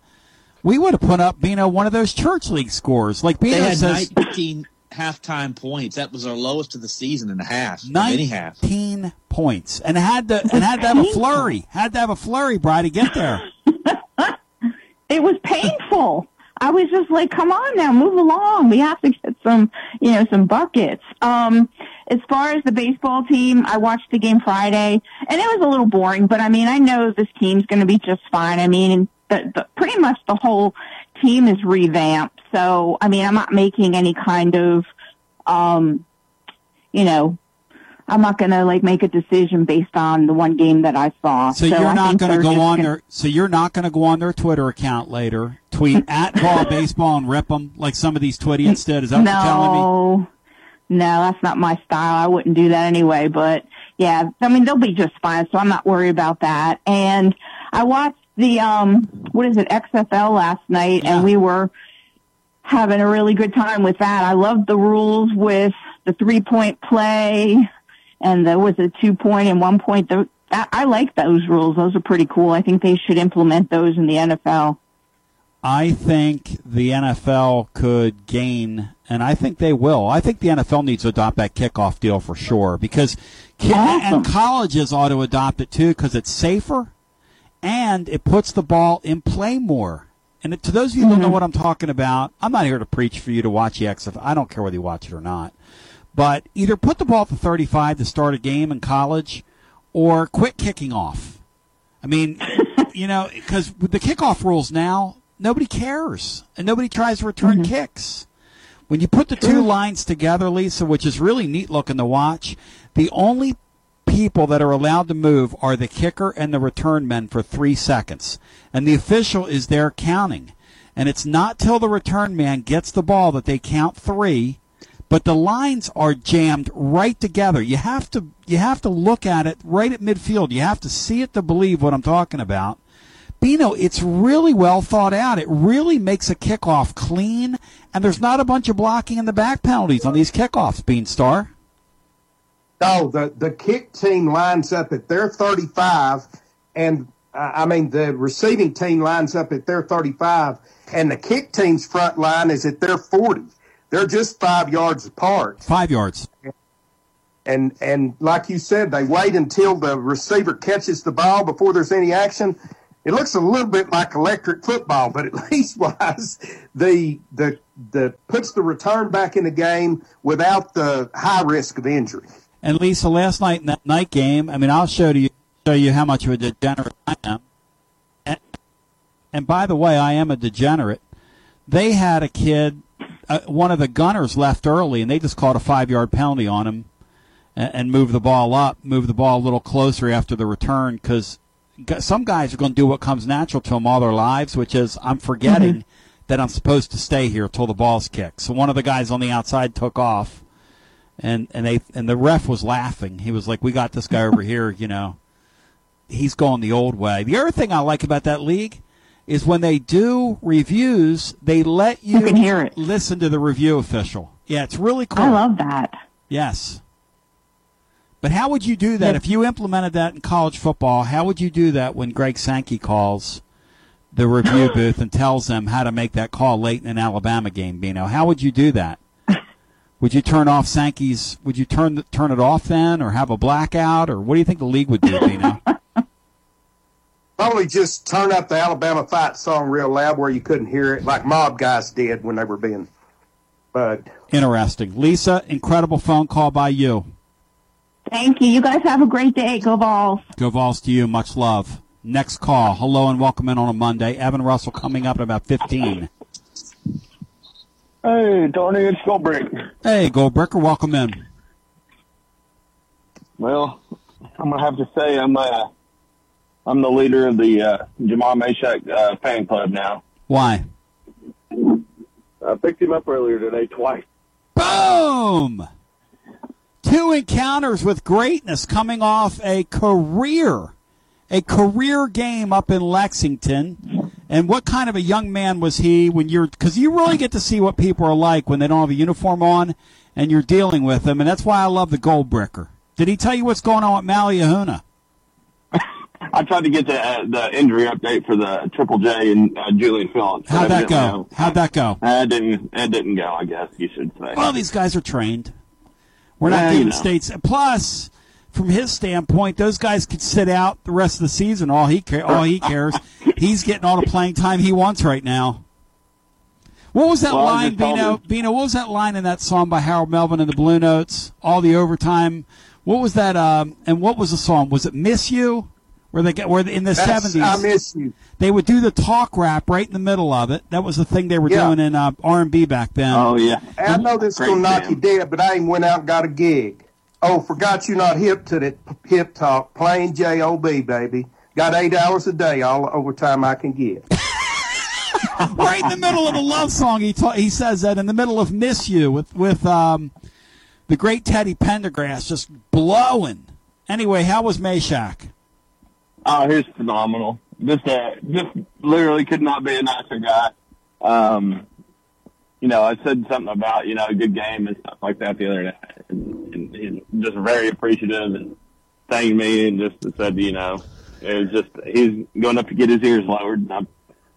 we would have put up, you know, one of those church league scores. Like They Bino had says, 19 halftime points. That was our lowest of the season in a half. of Any half. 19 points. And had to, and had to have a flurry. Had to have a flurry, Bry, to get there. It was painful. I was just like, come on now, move along. We have to get some, you know, some buckets. Um, as far as the baseball team, I watched the game Friday and it was a little boring, but I mean, I know this team's going to be just fine. I mean, the, the, pretty much the whole team is revamped. So, I mean, I'm not making any kind of, um, you know, I'm not going to like make a decision based on the one game that I saw. So, you're I not going to go on gonna- their, so you're not going to go on their Twitter account later, tweet at ball baseball and rip them like some of these Twittians did. Is that what you're telling me? no, no, that's not my style. I wouldn't do that anyway. But yeah, I mean they'll be just fine, so I'm not worried about that. And I watched the um, what is it, XFL last night, and we were having a really good time with that. I loved the rules with the three point play and there was a two point and one point. The, I, I like those rules. Those are pretty cool. I think they should implement those in the NFL. I think the NFL could gain, and I think they will. I think the NFL needs to adopt that kickoff deal for sure because, ki- and colleges ought to adopt it too because it's safer and it puts the ball in play more. And to those of you who don't know mm-hmm. what I'm talking about, I'm not here to preach for you to watch the XFL. I don't care whether you watch it or not. But either put the ball at the 35 to start a game in college or quit kicking off. I mean, you know, because with the kickoff rules now, nobody cares and nobody tries to return mm-hmm. kicks. When you put the two lines together, Lisa, which is really neat looking to watch, the only people that are allowed to move are the kicker and the return men for three seconds. And the official is there counting. And it's not till the return man gets the ball that they count three, but the lines are jammed right together. You have to you have to look at it right at midfield. You have to see it to believe what I'm talking about. Bino, it's really well thought out. It really makes a kickoff clean, and there's not a bunch of blocking in the back penalties on these kickoffs, Beanstar. No, the, the kick team lines up at their 35, and I I mean, the receiving team lines up at their 35, and the kick team's front line is at their 40. They're just five yards apart. Five yards. And and like you said, they wait until the receiver catches the ball before there's any action. It looks a little bit like electric football, but at least wise the the the puts the return back in the game without the high risk of injury. And Lisa, last night in that night game, I mean, I'll show you show you how much of a degenerate I am. And, and by the way, I am a degenerate. They had a kid, uh, one of the gunners left early, and they just called a five yard penalty on him and, and moved the ball up, moved the ball a little closer after the return because some guys are going to do what comes natural to them all their lives, which is I'm forgetting Mhm. that I'm supposed to stay here till the ball's kicked. So one of the guys on the outside took off and and they and the ref was laughing. He was like, "We got this guy over here, you know. He's going the old way." The other thing I like about that league is when they do reviews, they let you, can hear it. listen to the review official. Yeah, it's really cool. I love that. Yes. But how would you do that if you implemented that in college football? How would you do that when Greg Sankey calls the review booth and tells them how to make that call late in an Alabama game? Bino, how would you do that? Would you turn off Sankey's? Would you turn the, turn it off then, or have a blackout, or what do you think the league would do, Bino? Probably just turn up the Alabama fight song real loud where you couldn't hear it, like mob guys did when they were being bugged. Interesting, Lisa. Incredible phone call by you. Thank you. You guys have a great day. Go Balls. Go balls to you. Much love. Next call. Hello and welcome in on a Monday. Evan Russell coming up in about fifteen. Hey, Tony, it's Goldbrick. Hey, Goldbricker, welcome in. Well, I'm gonna have to say I'm uh, I'm the leader of the uh, Jamal Mashack uh, fan club now. Why? I picked him up earlier today twice. Boom! Two encounters with greatness coming off a career, a career game up in Lexington. And what kind of a young man was he when you're, because you really get to see what people are like when they don't have a uniform on and you're dealing with them. And that's why I love the gold bricker. Did he tell you what's going on with Maui Ahuna? I tried to get the uh, the injury update for the Triple J and uh, Julian Phillips. How'd that go? How'd that go? Uh, it didn't. It didn't go. I guess you should say. Well, these guys are trained. We're not Yeah, you know. states. Plus, from his standpoint, those guys could sit out the rest of the season. All he ca- all he cares, he's getting all the playing time he wants right now. What was that Well, line, Bino? him- Bino, what was that line in that song by Harold Melvin and the Blue Notes? All the overtime. What was that? Um, and what was the song? Was it "Miss You"? Where they get where in the seventies? I Miss You. They would do the talk rap right in the middle of it. That was the thing they were Yeah. doing in uh, R and B back then. Oh yeah. I know this is Great gonna knock you dead, but I ain't went out and got a gig. Oh, forgot you're not hip to that hip talk. Plain J O B, baby. Got eight hours a day, all the overtime I can get. right in the middle of a love song. He ta- he says that in the middle of "Miss You" with with um, the great Teddy Pendergrass just blowing. Anyway, how was Mashack? Oh, he's phenomenal. Just, uh, just literally could not be a nicer guy. Um, you know, I said something about you know a good game and stuff like that the other day, and, and he's just very appreciative and thanked me and just said you know it was just he's going up to get his ears lowered. And I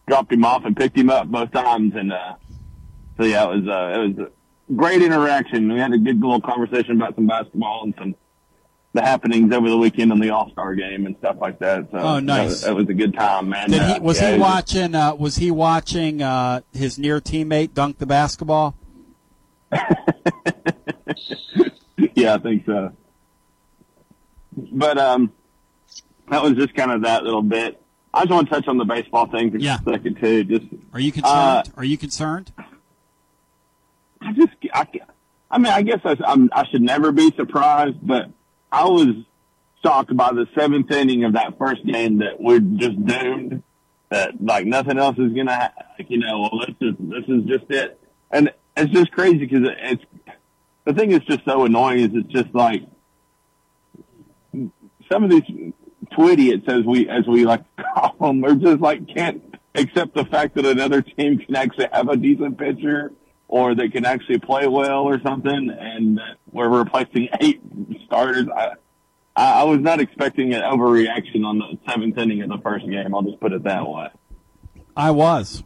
dropped him off and picked him up both times, and uh, so yeah, it was uh, it was a great interaction. We had a good little conversation about some basketball and some the happenings over the weekend on the All Star game and stuff like that. So Oh, nice. That, was a good time, man. Did Uh, he, was yeah, he watching? Uh, was he watching uh, his near teammate dunk the basketball? yeah, I think so. But um, that was just kind of that little bit. I just want to touch on the baseball thing for Yeah. a second too. Just Are you Uh, concerned? Are you concerned? I just, I, I mean, I guess I, I'm, I should never be surprised, but I was shocked by the seventh inning of that first game that we're just doomed. That like nothing else is gonna, ha- like, you know, well, this is this is just it, and it's just crazy because it's the thing is just so annoying. Is it's just like some of these twidiots, as we as we like call them, are just like can't accept the fact that another team can actually have a decent pitcher or they can actually play well or something, and we're replacing eight starters. I I, was not expecting an overreaction on the seventh inning of the first game. I'll just put it that way. I was.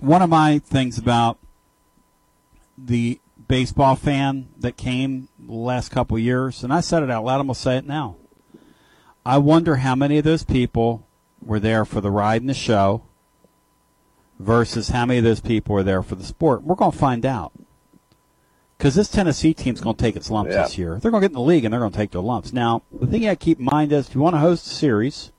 One of my things about the baseball fan that came the last couple years, and I said it out loud, I'm going to say it now. I wonder how many of those people were there for the ride and the show versus how many of those people are there for the sport. We're going to find out. Because this Tennessee team's going to take its lumps Yeah. this year. They're going to get in the league and they're going to take their lumps. Now, the thing you got to keep in mind is if you want to host a series,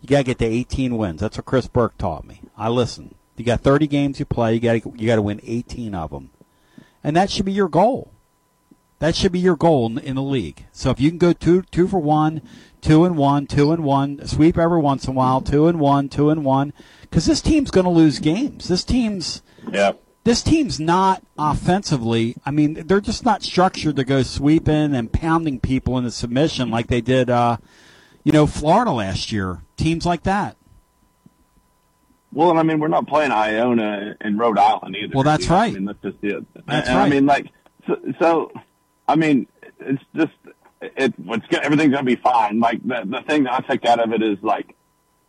you got to get to 18 wins. That's what Chris Burke taught me. I listen. You got 30 games you play. You got to you got to win 18 of them, and that should be your goal. That should be your goal in, in the league. So if you can go two two for one, two and one, two and one, sweep every once in a while, two and one, two and one, because this team's going to lose games. This team's Yeah. this team's not offensively. I mean, they're just not structured to go sweeping and pounding people into submission like they did, uh, you know, Florida last year. Teams like that. Well, and I mean, we're not playing Iona and Rhode Island either. Well, that's You know, right. I mean, that's just it. That's and, right. I mean, like, so, so I mean, it's just it. What's everything's gonna be fine. Like the the thing that I take out of it is like,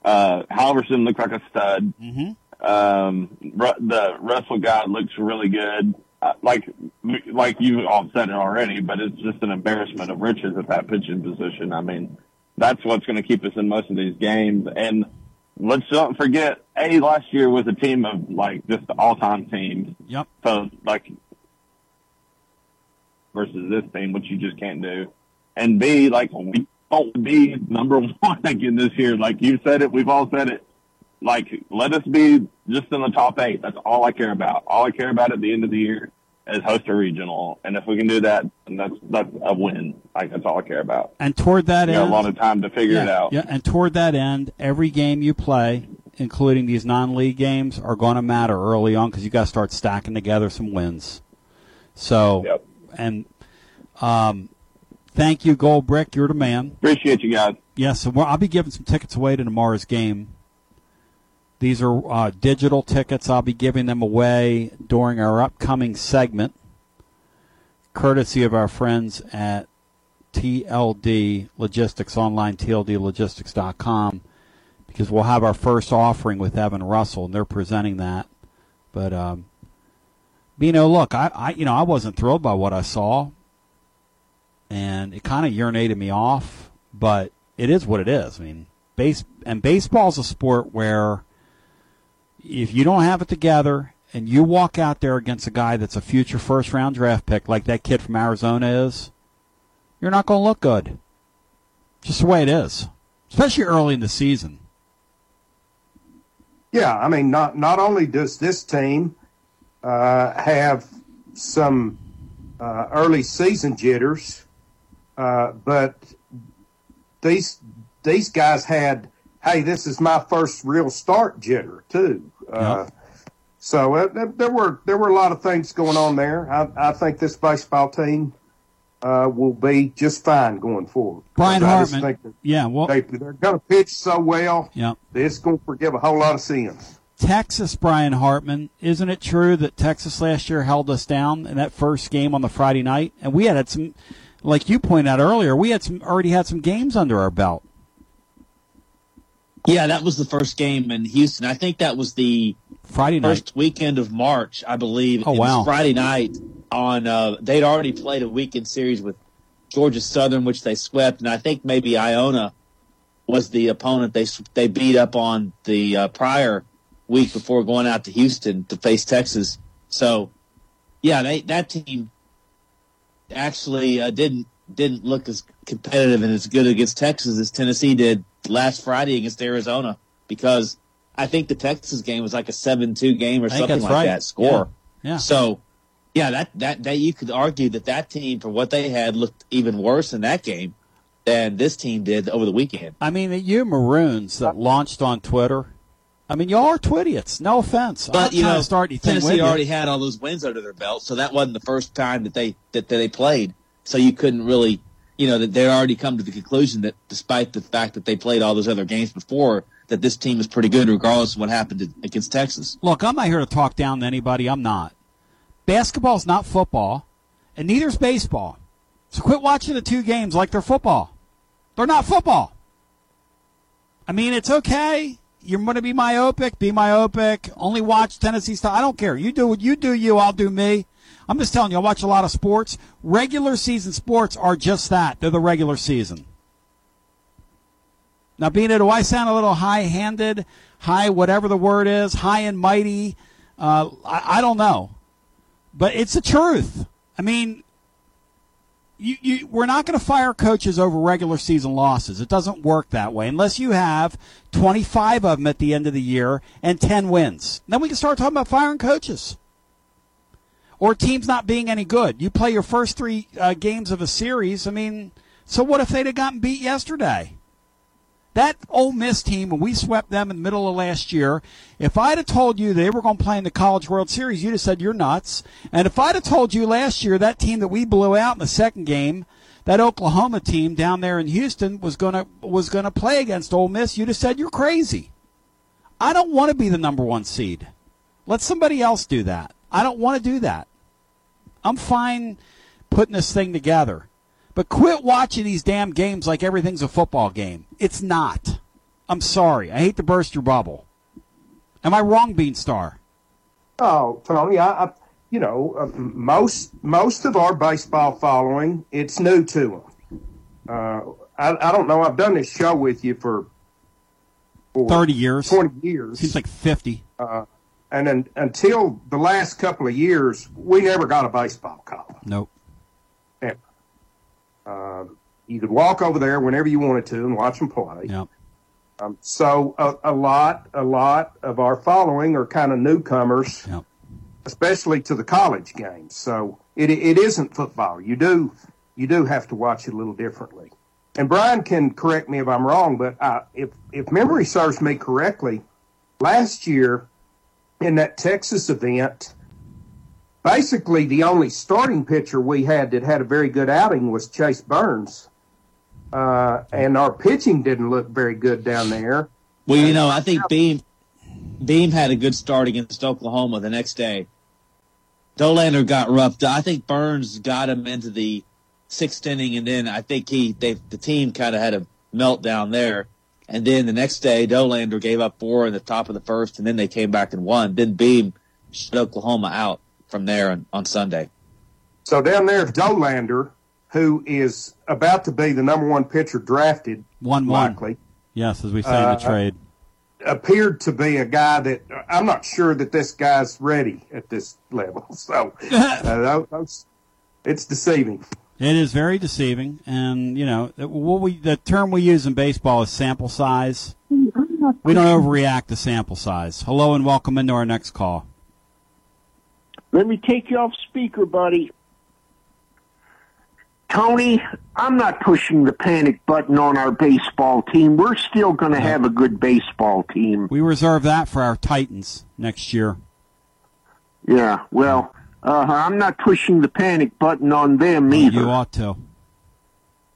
uh, Halvorsen looked like a stud. Mm-hmm. Um, the Russell guy looks really good. Uh, like, like you all said it already, but it's just an embarrassment of riches at that pitching position. I mean, that's what's going to keep us in most of these games. And let's not forget, A, last year was a team of like just all-time teams. Yep. So like, versus this team, which you just can't do. And B, like, we don't be number one again this year. Like you said it, we've all said it like let us be just in the top eight. That's all I care about. All I care about at the end of the year is host a regional, and if we can do that, that's that's a win. Like that's all I care about. And toward that We end, a lot of time to figure it out. Yeah, and toward that end, every game you play, including these non-league games, are going to matter early on because you got to start stacking together some wins. So, and um, thank you, Gold Brick. You're the man. Appreciate you guys. Yes, so I'll be giving some tickets away to tomorrow's game. These are uh, digital tickets. I'll be giving them away during our upcoming segment, courtesy of our friends at TLD Logistics online, TLDLogistics.com, because we'll have our first offering with Evan Russell, and they're presenting that. But um, know, look, I, I you know I wasn't thrilled by what I saw, and it kind of urinated me off. But it is what it is. I mean, base and baseball's a sport where if you don't have it together and you walk out there against a guy that's a future first round draft pick like that kid from Arizona is, you're not going to look good. Just the way it is, especially early in the season. Yeah, I mean, not not only does this team uh, have some uh, early season jitters, uh, but these these guys had, hey, this is my first real start jitter too. Uh, So uh, there- were there were a lot of things going on there. I, I think this baseball team uh, will be just fine going forward. Brian Hartman. Yeah, well, they, they're going to pitch so well. Yeah. that It's going to forgive a whole lot of sins. Texas, Brian Hartman. Isn't it true that Texas last year held us down in that first game on the Friday night? And we had, had some, like you pointed out earlier, we had some already had some games under our belt. Yeah, that was the first game in Houston. I think that was the Friday night. first weekend of March, I believe. Oh, It was wow. Friday night on. Uh, they'd already played a weekend series with Georgia Southern, which they swept, and I think maybe Iona was the opponent they they beat up on the uh, prior week before going out to Houston to face Texas. So, yeah, they, that team actually uh, didn't didn't look as competitive and as good against Texas as Tennessee did last Friday against Arizona because I think the Texas game was like a seven-two game or something like right. that score. Yeah. Yeah. So, yeah, that, that that you could argue that that team for what they had looked even worse in that game than this team did over the weekend. I mean, you Maroons that launched on Twitter. I mean, y'all are twidiots. No offense. But you know, start anything Tennessee already had all those wins under their belt, so that wasn't the first time that they that, that they played. So you couldn't really, you know, that they already come to the conclusion that despite the fact that they played all those other games before, that this team is pretty good regardless of what happened against Texas. Look, I'm not here to talk down to anybody. I'm not. Basketball's not football, and neither is baseball. So quit watching the two games like they're football. They're not football. I mean, it's okay. You're going to be myopic, be myopic. Only watch Tennessee style. I don't care. You do what you do. You, I'll do me. I'm just telling you. I watch a lot of sports. Regular season sports are just that. They're the regular season. Now, Bino, do I sound a little high-handed, high whatever the word is, high and mighty? Uh, I, I don't know, but it's the truth. I mean, you, you, we're not going to fire coaches over regular season losses. It doesn't work that way unless you have 25 of them at the end of the year and 10 wins. Then we can start talking about firing coaches or teams not being any good. You play your first three uh, games of a series. I mean, so what if they'd have gotten beat yesterday? That Ole Miss team, when we swept them in the middle of last year, if I'd have told you they were going to play in the College World Series, you'd have said you're nuts. And if I'd have told you last year that team that we blew out in the second game, that Oklahoma team down there in Houston was going to was to play against Ole Miss, you'd have said you're crazy. I don't want to be the number one seed. Let somebody else do that. I don't want to do that. I'm fine putting this thing together. But quit watching these damn games like everything's a football game. It's not. I'm sorry. I hate to burst your bubble. Am I wrong, Beanstar? Oh, Tony, I, I you know, uh, most most of our baseball following, it's new to them. Uh, I, I don't know. I've done this show with you for, for 30 years. 20 years. Seems like 50. Uh, and then, until the last couple of years, we never got a baseball call. Nope. Uh, you could walk over there whenever you wanted to and watch them play. Yep. Um, so a, a lot, a lot of our following are kind of newcomers, yep. especially to the college games. So it it isn't football. You do you do have to watch it a little differently. And Brian can correct me if I'm wrong, but uh, if if memory serves me correctly, last year in that Texas event, basically the only starting pitcher we had that had a very good outing was Chase Burns. Uh, and our pitching didn't look very good down there. Well, you know, I think Beam Beam had a good start against Oklahoma the next day. Dollander got roughed. I think Burns got him into the sixth inning, and then I think he they the team kind of had a meltdown there. And then the next day, Dollander gave up four in the top of the first, and then they came back and won. Then Beam shut Oklahoma out from there on, on Sunday. So down there, Dollander, who is about to be the number one pitcher drafted, one likely. Yes, as we say in the trade. Appeared to be a guy that I'm not sure that this guy's ready at this level. So uh, those, it's deceiving. It is very deceiving, and you know what we the term we use in baseball is sample size. We don't overreact to sample size. Hello and welcome into our next call. Let me take you off speaker, buddy. Tony, I'm not pushing the panic button on our baseball team. We're still going to have a good baseball team. We reserve that for our Titans next year. Yeah, well, uh, I'm not pushing the panic button on them either. You ought to.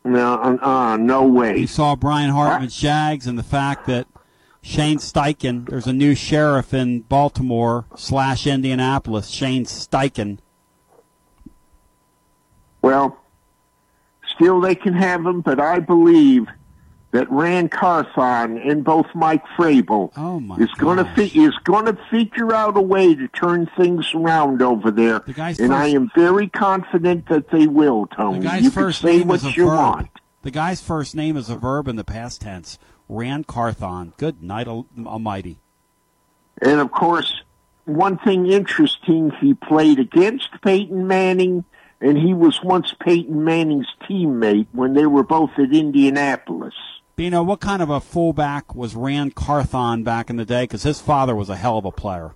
No, uh, no way. You saw Brian Hartman's Jags and the fact that Shane Steichen, there's a new sheriff in Baltimore slash Indianapolis, Shane Steichen. Well, still they can have him, but I believe that Ran Carthon and both Mike Vrabel oh is going to is going to figure out a way to turn things around over there, the and first, I am very confident that they will. Tony, the guy's you first name is a verb. want. The guy's first name is a verb in the past tense. Ran Carthon. Good night, Almighty. And of course, one thing interesting, he played against Peyton Manning, and he was once Peyton Manning's teammate when they were both at Indianapolis. Bino, what kind of a fullback was Ran Carthon back in the day? Because his father was a hell of a player.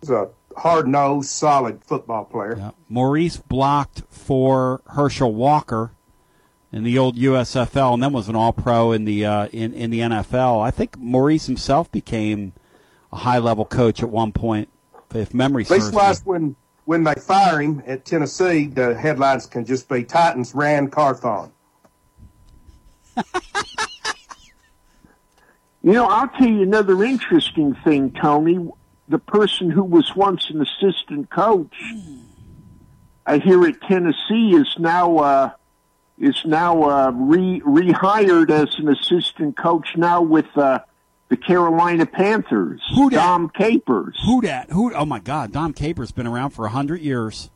He's a hard nosed, solid football player. Yeah. Maurice blocked for Herschel Walker in the old USFL, and then was an All Pro in the uh, in in the NFL. I think Maurice himself became a high level coach at one point, if memory At serves least last when when they fire him at Tennessee, the headlines can just be Titans ran Carthon. You know, I'll tell you another interesting thing, Tony. The person who was once an assistant coach, I hear at Tennessee, is now uh, is now uh, re rehired as an assistant coach now with uh, the Carolina Panthers. Who dat? Dom Capers. Who dat? Who? Oh my God, Dom Capers been around for hundred years.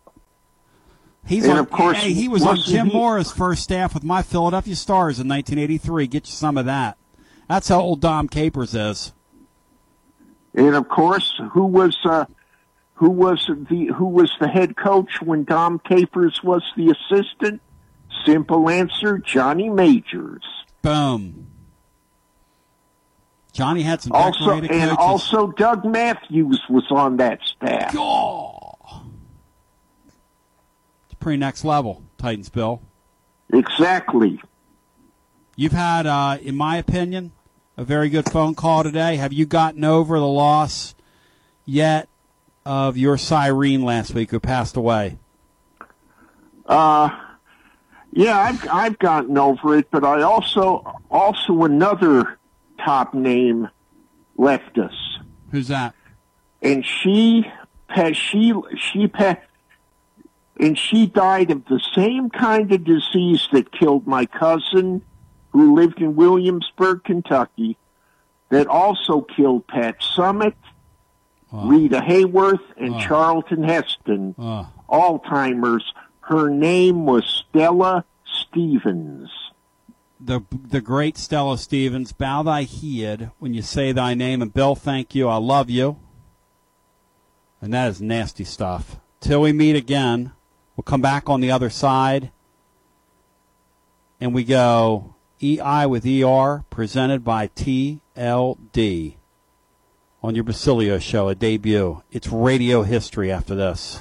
He's And on, of course, hey, he was on Jim he- Mora's first staff with my Philadelphia Stars in 1983. Get you some of that. That's how old Dom Capers is. And of course, who was uh, who was the who was the head coach when Dom Capers was the assistant? Simple answer: Johnny Majors. Boom. Johnny had some Also, and coaches. also Doug Matthews was on that staff. It's pretty next level, Titans Bill. Exactly. You've had, uh, in my opinion, a very good phone call today. Have you gotten over the loss yet of your siren last week who passed away? Uh, yeah, I've I've gotten over it, but I also also another top name left us, Who's that? and she she she and she died of the same kind of disease that killed my cousin, who lived in Williamsburg, Kentucky, that also killed Pat Summitt, Rita Hayworth, and Charlton Heston, Oh. Alzheimer's. Her name was Stella Stevens. The the great Stella Stevens, bow thy head when you say thy name. And Bill, thank you. I love you. And that is nasty stuff. Till we meet again, we'll come back on the other side. And we go EI with ER, presented by TLD on your Basilio show, a debut. It's radio history after this.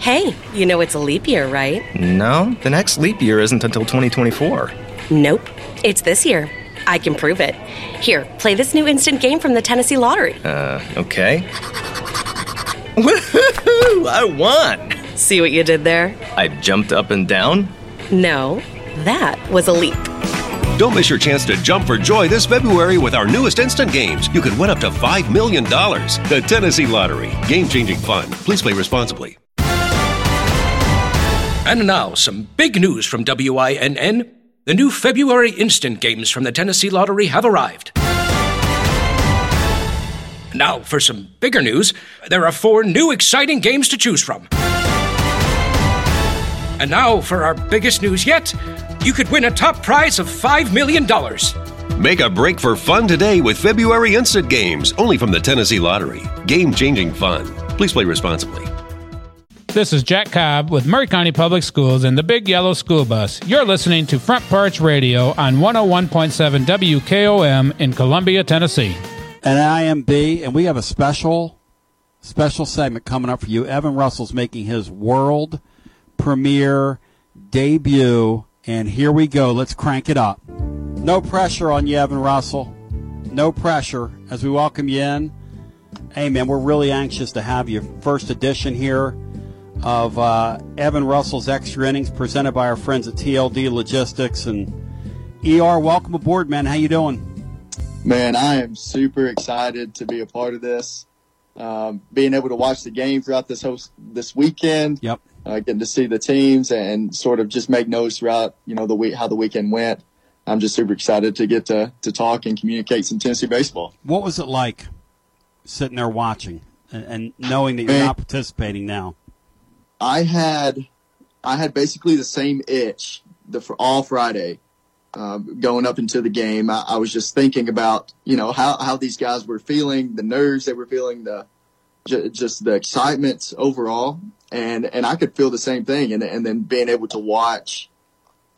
Hey, you know it's a leap year, right? No, the next leap year isn't until 2024. Nope, it's this year. I can prove it. Here, play this new instant game from the Tennessee Lottery. Uh, okay. Woohoo! I won! See what you did there? I jumped up and down? No, that was a leap. Don't miss your chance to jump for joy this February with our newest instant games. You can win up to $5 million. The Tennessee Lottery. Game changing fun. Please play responsibly. And now, some big news from WINN. The new February instant games from the Tennessee Lottery have arrived. Now, for some bigger news, there are four new exciting games to choose from. And now, for our biggest news yet, you could win a top prize of $5 million. Make a break for fun today with February instant games, only from the Tennessee Lottery. Game changing fun. Please play responsibly. This is Jack Cobb with Maury County Public Schools and the Big Yellow School Bus. You're listening to Front Porch Radio on 101.7 WKOM in Columbia, Tennessee. And I am B, and we have a special, special segment coming up for you. Evan Russell's making his world premiere debut, and here we go. Let's crank it up. No pressure on you, Evan Russell. No pressure as we welcome you in. Hey, man, we're really anxious to have you. First edition here of uh, Evan Russell's Extra Innings, presented by our friends at TLD Logistics and ER. Welcome aboard, man. How you doing? Man, I am super excited to be a part of this. Um, being able to watch the game throughout this host this weekend. Yep. Uh, getting to see the teams and sort of just make notes throughout, you know, the week how the weekend went. I'm just super excited to get to to talk and communicate some Tennessee baseball. What was it like sitting there watching and, and knowing that you're not participating now? I had I had basically the same itch the all Friday um, going up into the game. I, I, was just thinking about you know how how these guys were feeling, the nerves they were feeling, the j- just the excitement overall, and and I could feel the same thing, and and then being able to watch,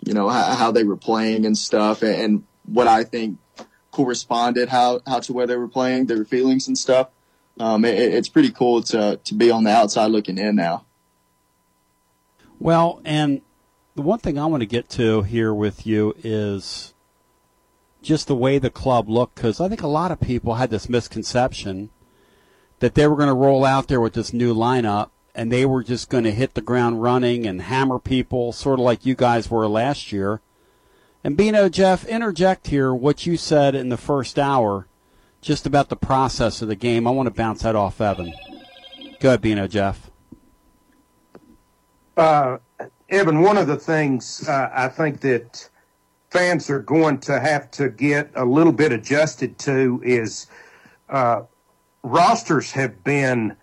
you know how, how they were playing and stuff, and, and what I think corresponded how how to where they were playing, their feelings and stuff. Um, it, it's pretty cool to to be on the outside looking in now. Well, and the one thing I want to get to here with you is just the way the club looked, because I think a lot of people had this misconception that they were going to roll out there with this new lineup and they were just going to hit the ground running and hammer people, sort of like you guys were last year. And Bino, Jeff, interject here what you said in the first hour just about the process of the game. I want to bounce that off Evan. Go ahead, Bino, Jeff. Uh, Evan, one of the things uh, I think that fans are going to have to get a little bit adjusted to is uh, rosters have been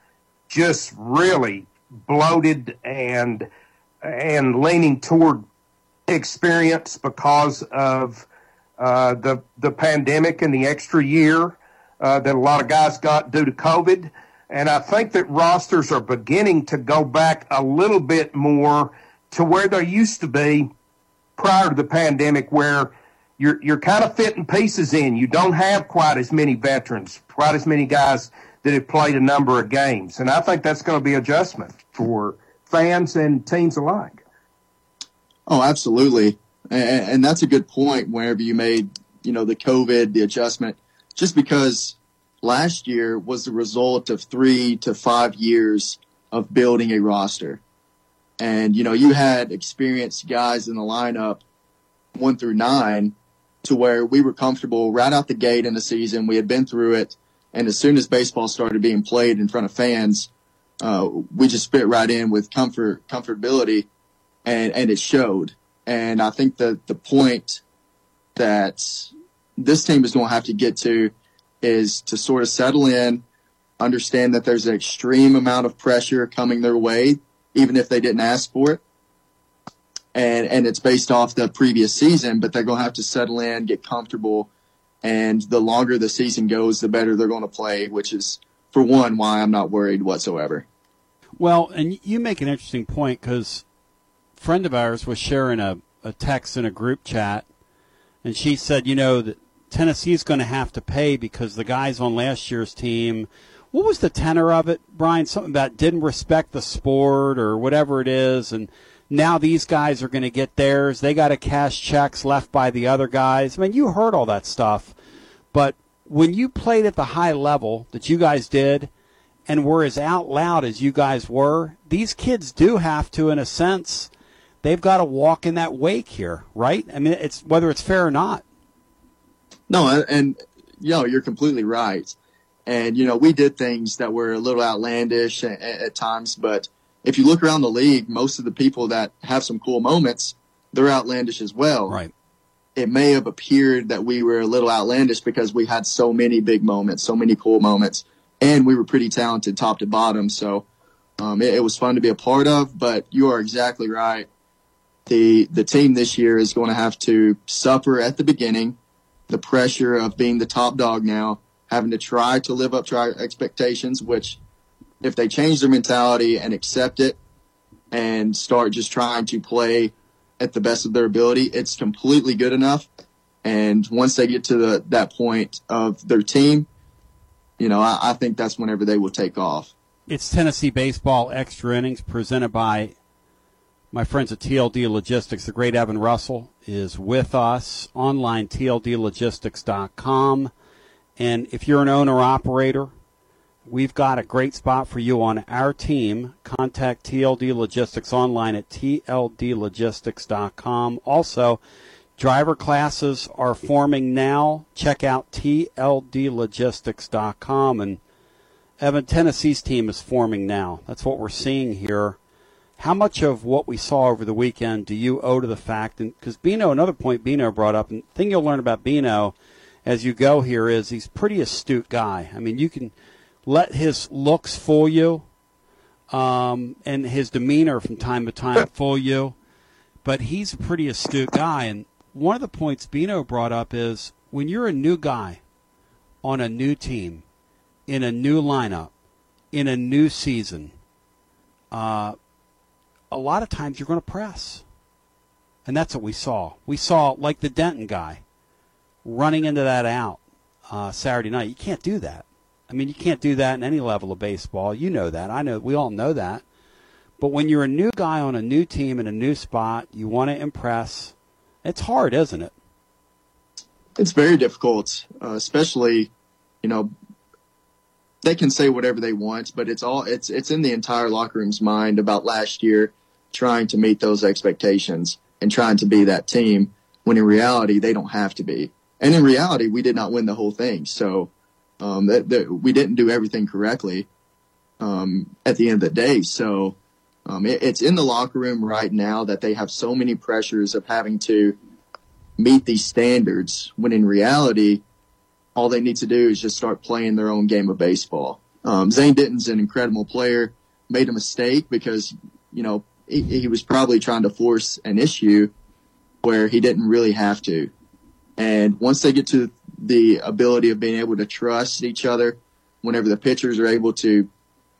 just really bloated and and leaning toward experience because of uh, the the pandemic and the extra year. uh, that a lot of guys got due to COVID. And I think that rosters are beginning to go back a little bit more to where they used to be prior to the pandemic, where you're you're kind of fitting pieces in. You don't have quite as many veterans, quite as many guys that have played a number of games, and I think that's going to be adjustment for fans and teams alike. Oh, absolutely, and, and that's a good point. Wherever you made, you know, the COVID, the adjustment, just because last year was the result of three to five years of building a roster. And, you know, you had experienced guys in the lineup one through nine to where we were comfortable right out the gate in the season. We had been through it. And as soon as baseball started being played in front of fans, uh, we just fit right in with comfort, comfortability and, and it showed. And I think that the point that this team is going to have to get to is to sort of settle in, understand that there's an extreme amount of pressure coming their way, even if they didn't ask for it. And, and it's based off the previous season, but they're going to have to settle in, get comfortable. And the longer the season goes, the better they're going to play, which is, for one, why I'm not worried whatsoever. Well, and you make an interesting point because friend of ours was sharing a, a text in a group chat, and she said, you know, that Tennessee's going to have to pay because the guys on last year's team – what was the tenor of it, Brian? Something that didn't respect the sport or whatever it is, and now these guys are going to get theirs. They got to cash checks left by the other guys. I mean, you heard all that stuff, but when you played at the high level that you guys did, and were as out loud as you guys were, these kids do have to, in a sense, they've got to walk in that wake here, right? I mean, it's whether it's fair or not. No, and you know, you're completely right. And, you know, we did things that were a little outlandish at, at, times, but if you look around the league, most of the people that have some cool moments, they're outlandish as well. Right. It may have appeared that we were a little outlandish because we had so many big moments, so many cool moments, and we were pretty talented top to bottom. So um, it, it was fun to be a part of, but you are exactly right. The, the team this year is going to have to suffer at the beginning the pressure of being the top dog now having to try to live up to our expectations, which if they change their mentality and accept it and start just trying to play at the best of their ability, it's completely good enough. And once they get to the, that point of their team, you know, I, I think that's whenever they will take off. It's Tennessee Baseball Extra Innings presented by my friends at TLD Logistics. The great Evan Russell is with us. Online, tldlogistics.com. And if you're an owner operator, we've got a great spot for you on our team. Contact TLD Logistics online at tldlogistics.com. Also, driver classes are forming now. Check out tldlogistics.com. And Evan, Tennessee's team is forming now. That's what we're seeing here. How much of what we saw over the weekend do you owe to the fact, and because Bino, another point Bino brought up, and the thing you'll learn about Bino – as you go here is he's pretty astute guy. I mean, you can let his looks fool you, um, and his demeanor from time to time fool you, but he's a pretty astute guy. And one of the points Bino brought up is when you're a new guy on a new team, in a new lineup, in a new season, uh, a lot of times you're going to press. And that's what we saw. We saw, like the Denton guy, running into that out uh, Saturday night. You can't do that. I mean, you can't do that in any level of baseball. You know that. I know. We all know that. But when you're a new guy on a new team in a new spot, you want to impress. It's hard, isn't it? It's very difficult, uh, especially, you know, they can say whatever they want, but it's all it's it's in the entire locker room's mind about last year trying to meet those expectations and trying to be that team when in reality they don't have to be. And in reality, we did not win the whole thing. So um, that, that we didn't do everything correctly um, at the end of the day. So um, it, it's in the locker room right now that they have so many pressures of having to meet these standards when in reality, all they need to do is just start playing their own game of baseball. Um, Zane Denton's an incredible player, made a mistake because, you know, he, he was probably trying to force an issue where he didn't really have to. And once they get to the ability of being able to trust each other. Whenever the pitchers are able to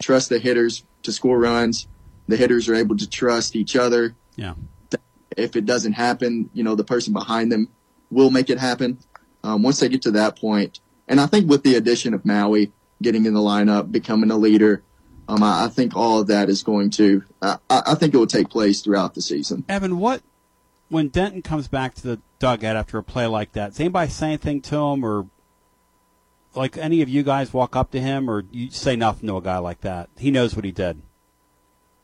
trust the hitters to score runs, the hitters are able to trust each other. Yeah. If it doesn't happen, you know, the person behind them will make it happen. Um, once they get to that point, and I think with the addition of Maui getting in the lineup, becoming a leader, um, I, I think all of that is going to, uh, I, I think it will take place throughout the season. Evan, what when Denton comes back to the dugout after a play like that? Does anybody say anything to him, or like any of you guys walk up to him, or you say nothing to a guy like that? He knows what he did.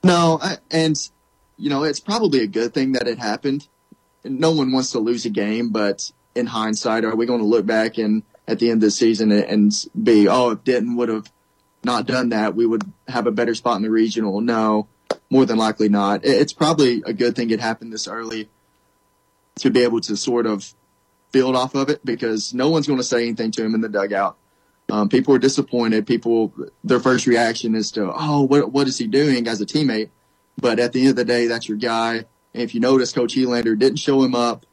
No, I, and you know it's probably a good thing that it happened. No one wants to lose a game, but in hindsight, are we going to look back and at the end of the season and be, oh, if Denton would have not done that, we would have a better spot in the regional? No, more than likely not. It's probably a good thing it happened this early to be able to sort of build off of it because no one's going to say anything to him in the dugout. Um, people are disappointed. People, their first reaction is to, oh, what, what is he doing as a teammate? But at the end of the day, that's your guy. And if you notice, Coach Elander didn't show him up.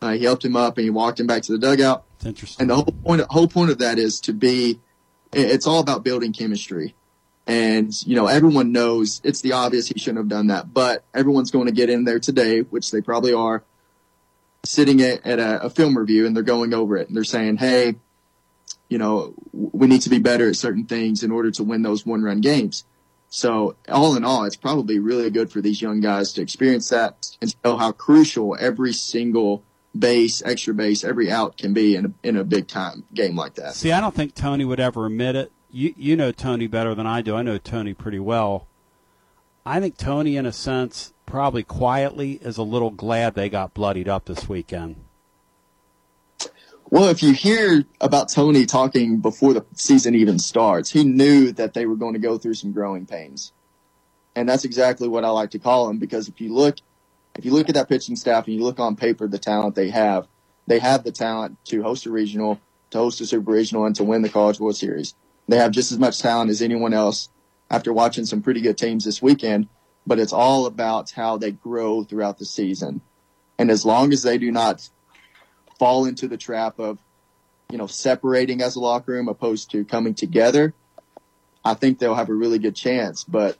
Uh, he helped him up and he walked him back to the dugout. It's interesting. And the whole point, whole point of that is to be, it's all about building chemistry. And, you know, everyone knows it's the obvious he shouldn't have done that, but everyone's going to get in there today, which they probably are, sitting at, at a, a film review and they're going over it and they're saying, Hey, you know, we need to be better at certain things in order to win those one run games. So all in all, it's probably really good for these young guys to experience that and know how crucial every single base, extra base, every out can be in a, in a big time game like that. See, I don't think Tony would ever admit it. You you know Tony better than I do. I know Tony pretty well. I think Tony, in a sense, probably quietly is a little glad they got bloodied up this weekend. Well, if you hear about Tony talking before the season even starts, he knew that they were going to go through some growing pains. And that's exactly what I like to call him because if you look if you look at that pitching staff and you look on paper the talent they have, they have the talent to host a regional, to host a super regional and to win the College World Series. They have just as much talent as anyone else after watching some pretty good teams this weekend, but it's all about how they grow throughout the season. And as long as they do not fall into the trap of, you know, separating as a locker room opposed to coming together, I think they'll have a really good chance. But,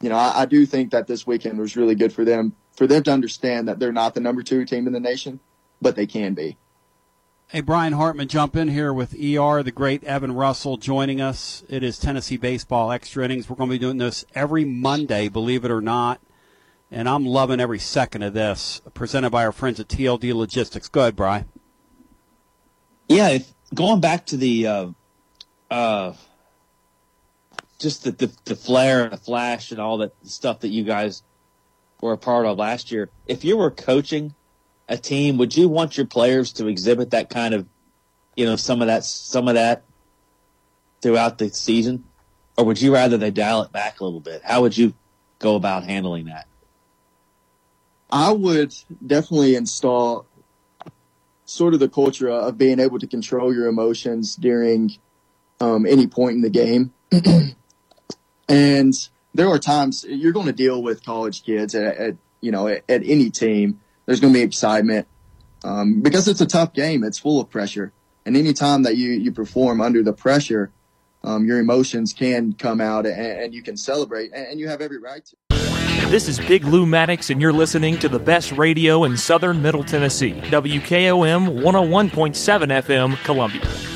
you know, I, I do think that this weekend was really good for them, for them to understand that they're not the number two team in the nation, but they can be. Hey, Brian Hartman, jump in here with ER, the great Evan Russell joining us. It is Tennessee Baseball Extra Innings. We're going to be doing this every Monday, believe it or not. And I'm loving every second of this. Presented by our friends at TLD Logistics. Go ahead, Brian. Yeah, if, going back to the, uh, uh, just the, the, the flare and the flash and all that stuff that you guys were a part of last year. If you were coaching a team, would you want your players to exhibit that kind of, you know, some of that, some of that throughout the season? Or would you rather they dial it back a little bit? How would you go about handling that? I would definitely install sort of the culture of being able to control your emotions during um, any point in the game. and there are times you're going to deal with college kids at, at you know at, at, any team. There's going to be excitement um, because it's a tough game. It's full of pressure, and any time that you you perform under the pressure, um, your emotions can come out, and, and you can celebrate, and, and you have every right to. This is Big Lou Maddox, and you're listening to the best radio in southern Middle Tennessee. WKOM 101.7 FM, Columbia.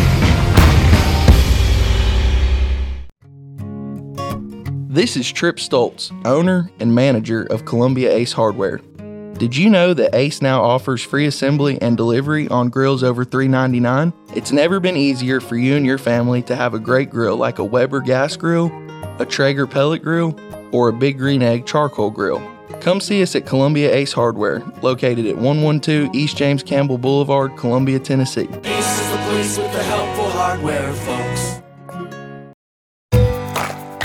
This is Trip Stoltz, owner and manager of Columbia Ace Hardware. Did you know that Ace now offers free assembly and delivery on grills over $3.99? It's never been easier for you and your family to have a great grill like a Weber gas grill, a Traeger pellet grill, or a Big Green Egg charcoal grill. Come see us at Columbia Ace Hardware, located at 112 East James Campbell Boulevard, Columbia, Tennessee. Ace is the place with the helpful hardware, folks.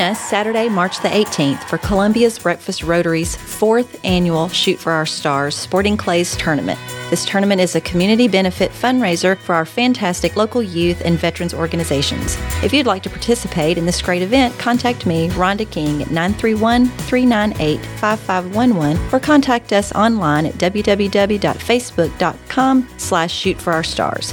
Join us Saturday, March the 18th for Columbia's Breakfast Rotary's fourth annual Shoot for Our Stars Sporting Clays Tournament. This tournament is a community benefit fundraiser for our fantastic local youth and veterans organizations. If you'd like to participate in this great event, contact me, Rhonda King, at 931-398-5511 or contact us online at www.facebook.com slash shoot for our stars.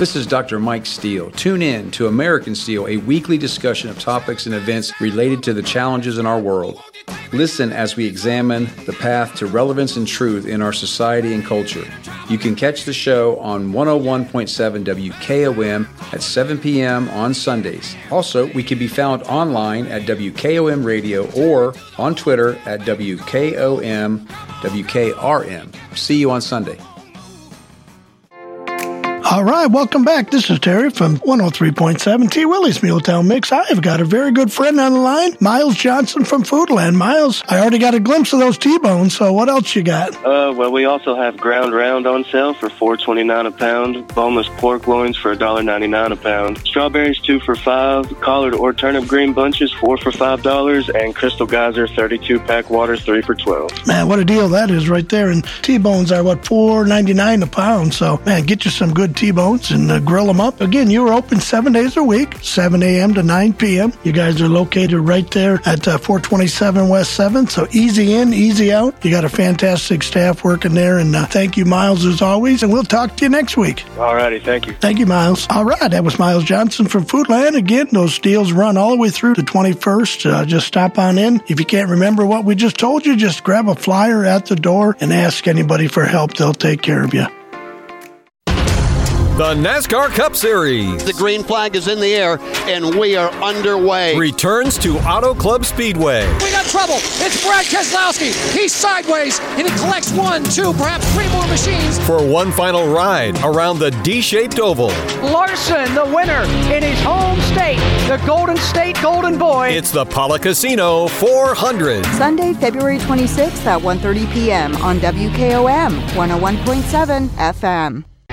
This is Dr. Mike Steele. Tune in to American Steel, a weekly discussion of topics and events related to the challenges in our world. Listen as we examine the path to relevance and truth in our society and culture. You can catch the show on 101.7 WKOM at 7 p.m. on Sundays. Also, we can be found online at WKOM Radio or on Twitter at WKOM WKRM. See you on Sunday. All right, welcome back. This is Terry from 103.7 T. Willie's Muletown Mix. I have got a very good friend on the line, Miles Johnson from Foodland. Miles, I already got a glimpse of those T-bones, so what else you got? Uh, well, we also have ground round on sale for four twenty nine a pound, boneless pork loins for $1.99 a pound, strawberries two for five, collard or turnip green bunches four for five dollars, and Crystal Geyser thirty two pack water three for twelve. Man, what a deal that is right there. And T-bones are what four ninety nine a pound. So man, get you some good T-bones and uh, grill them up. Again, you're open seven days a week, 7 a.m. to 9 p.m. You guys are located right there at uh, 427 West 7th, so easy in, easy out. You got a fantastic staff working there, and uh, thank you, Miles, as always, and we'll talk to you next week. All righty, thank you. Thank you, Miles. All right, that was Miles Johnson from Foodland. Again, those deals run all the way through the 21st. Uh, just stop on in. If you can't remember what we just told you, just grab a flyer at the door and ask anybody for help. They'll take care of you. The NASCAR Cup Series. The green flag is in the air, and we are underway. Returns to Auto Club Speedway. We got trouble. It's Brad Keselowski. He's sideways, and he collects one, two, perhaps three more machines. For one final ride around the D shaped oval. Larson, the winner in his home state, the Golden State Golden Boy. It's the Pala Casino 400. Sunday, February 26th at 1.30 p.m. on WKOM 101.7 FM.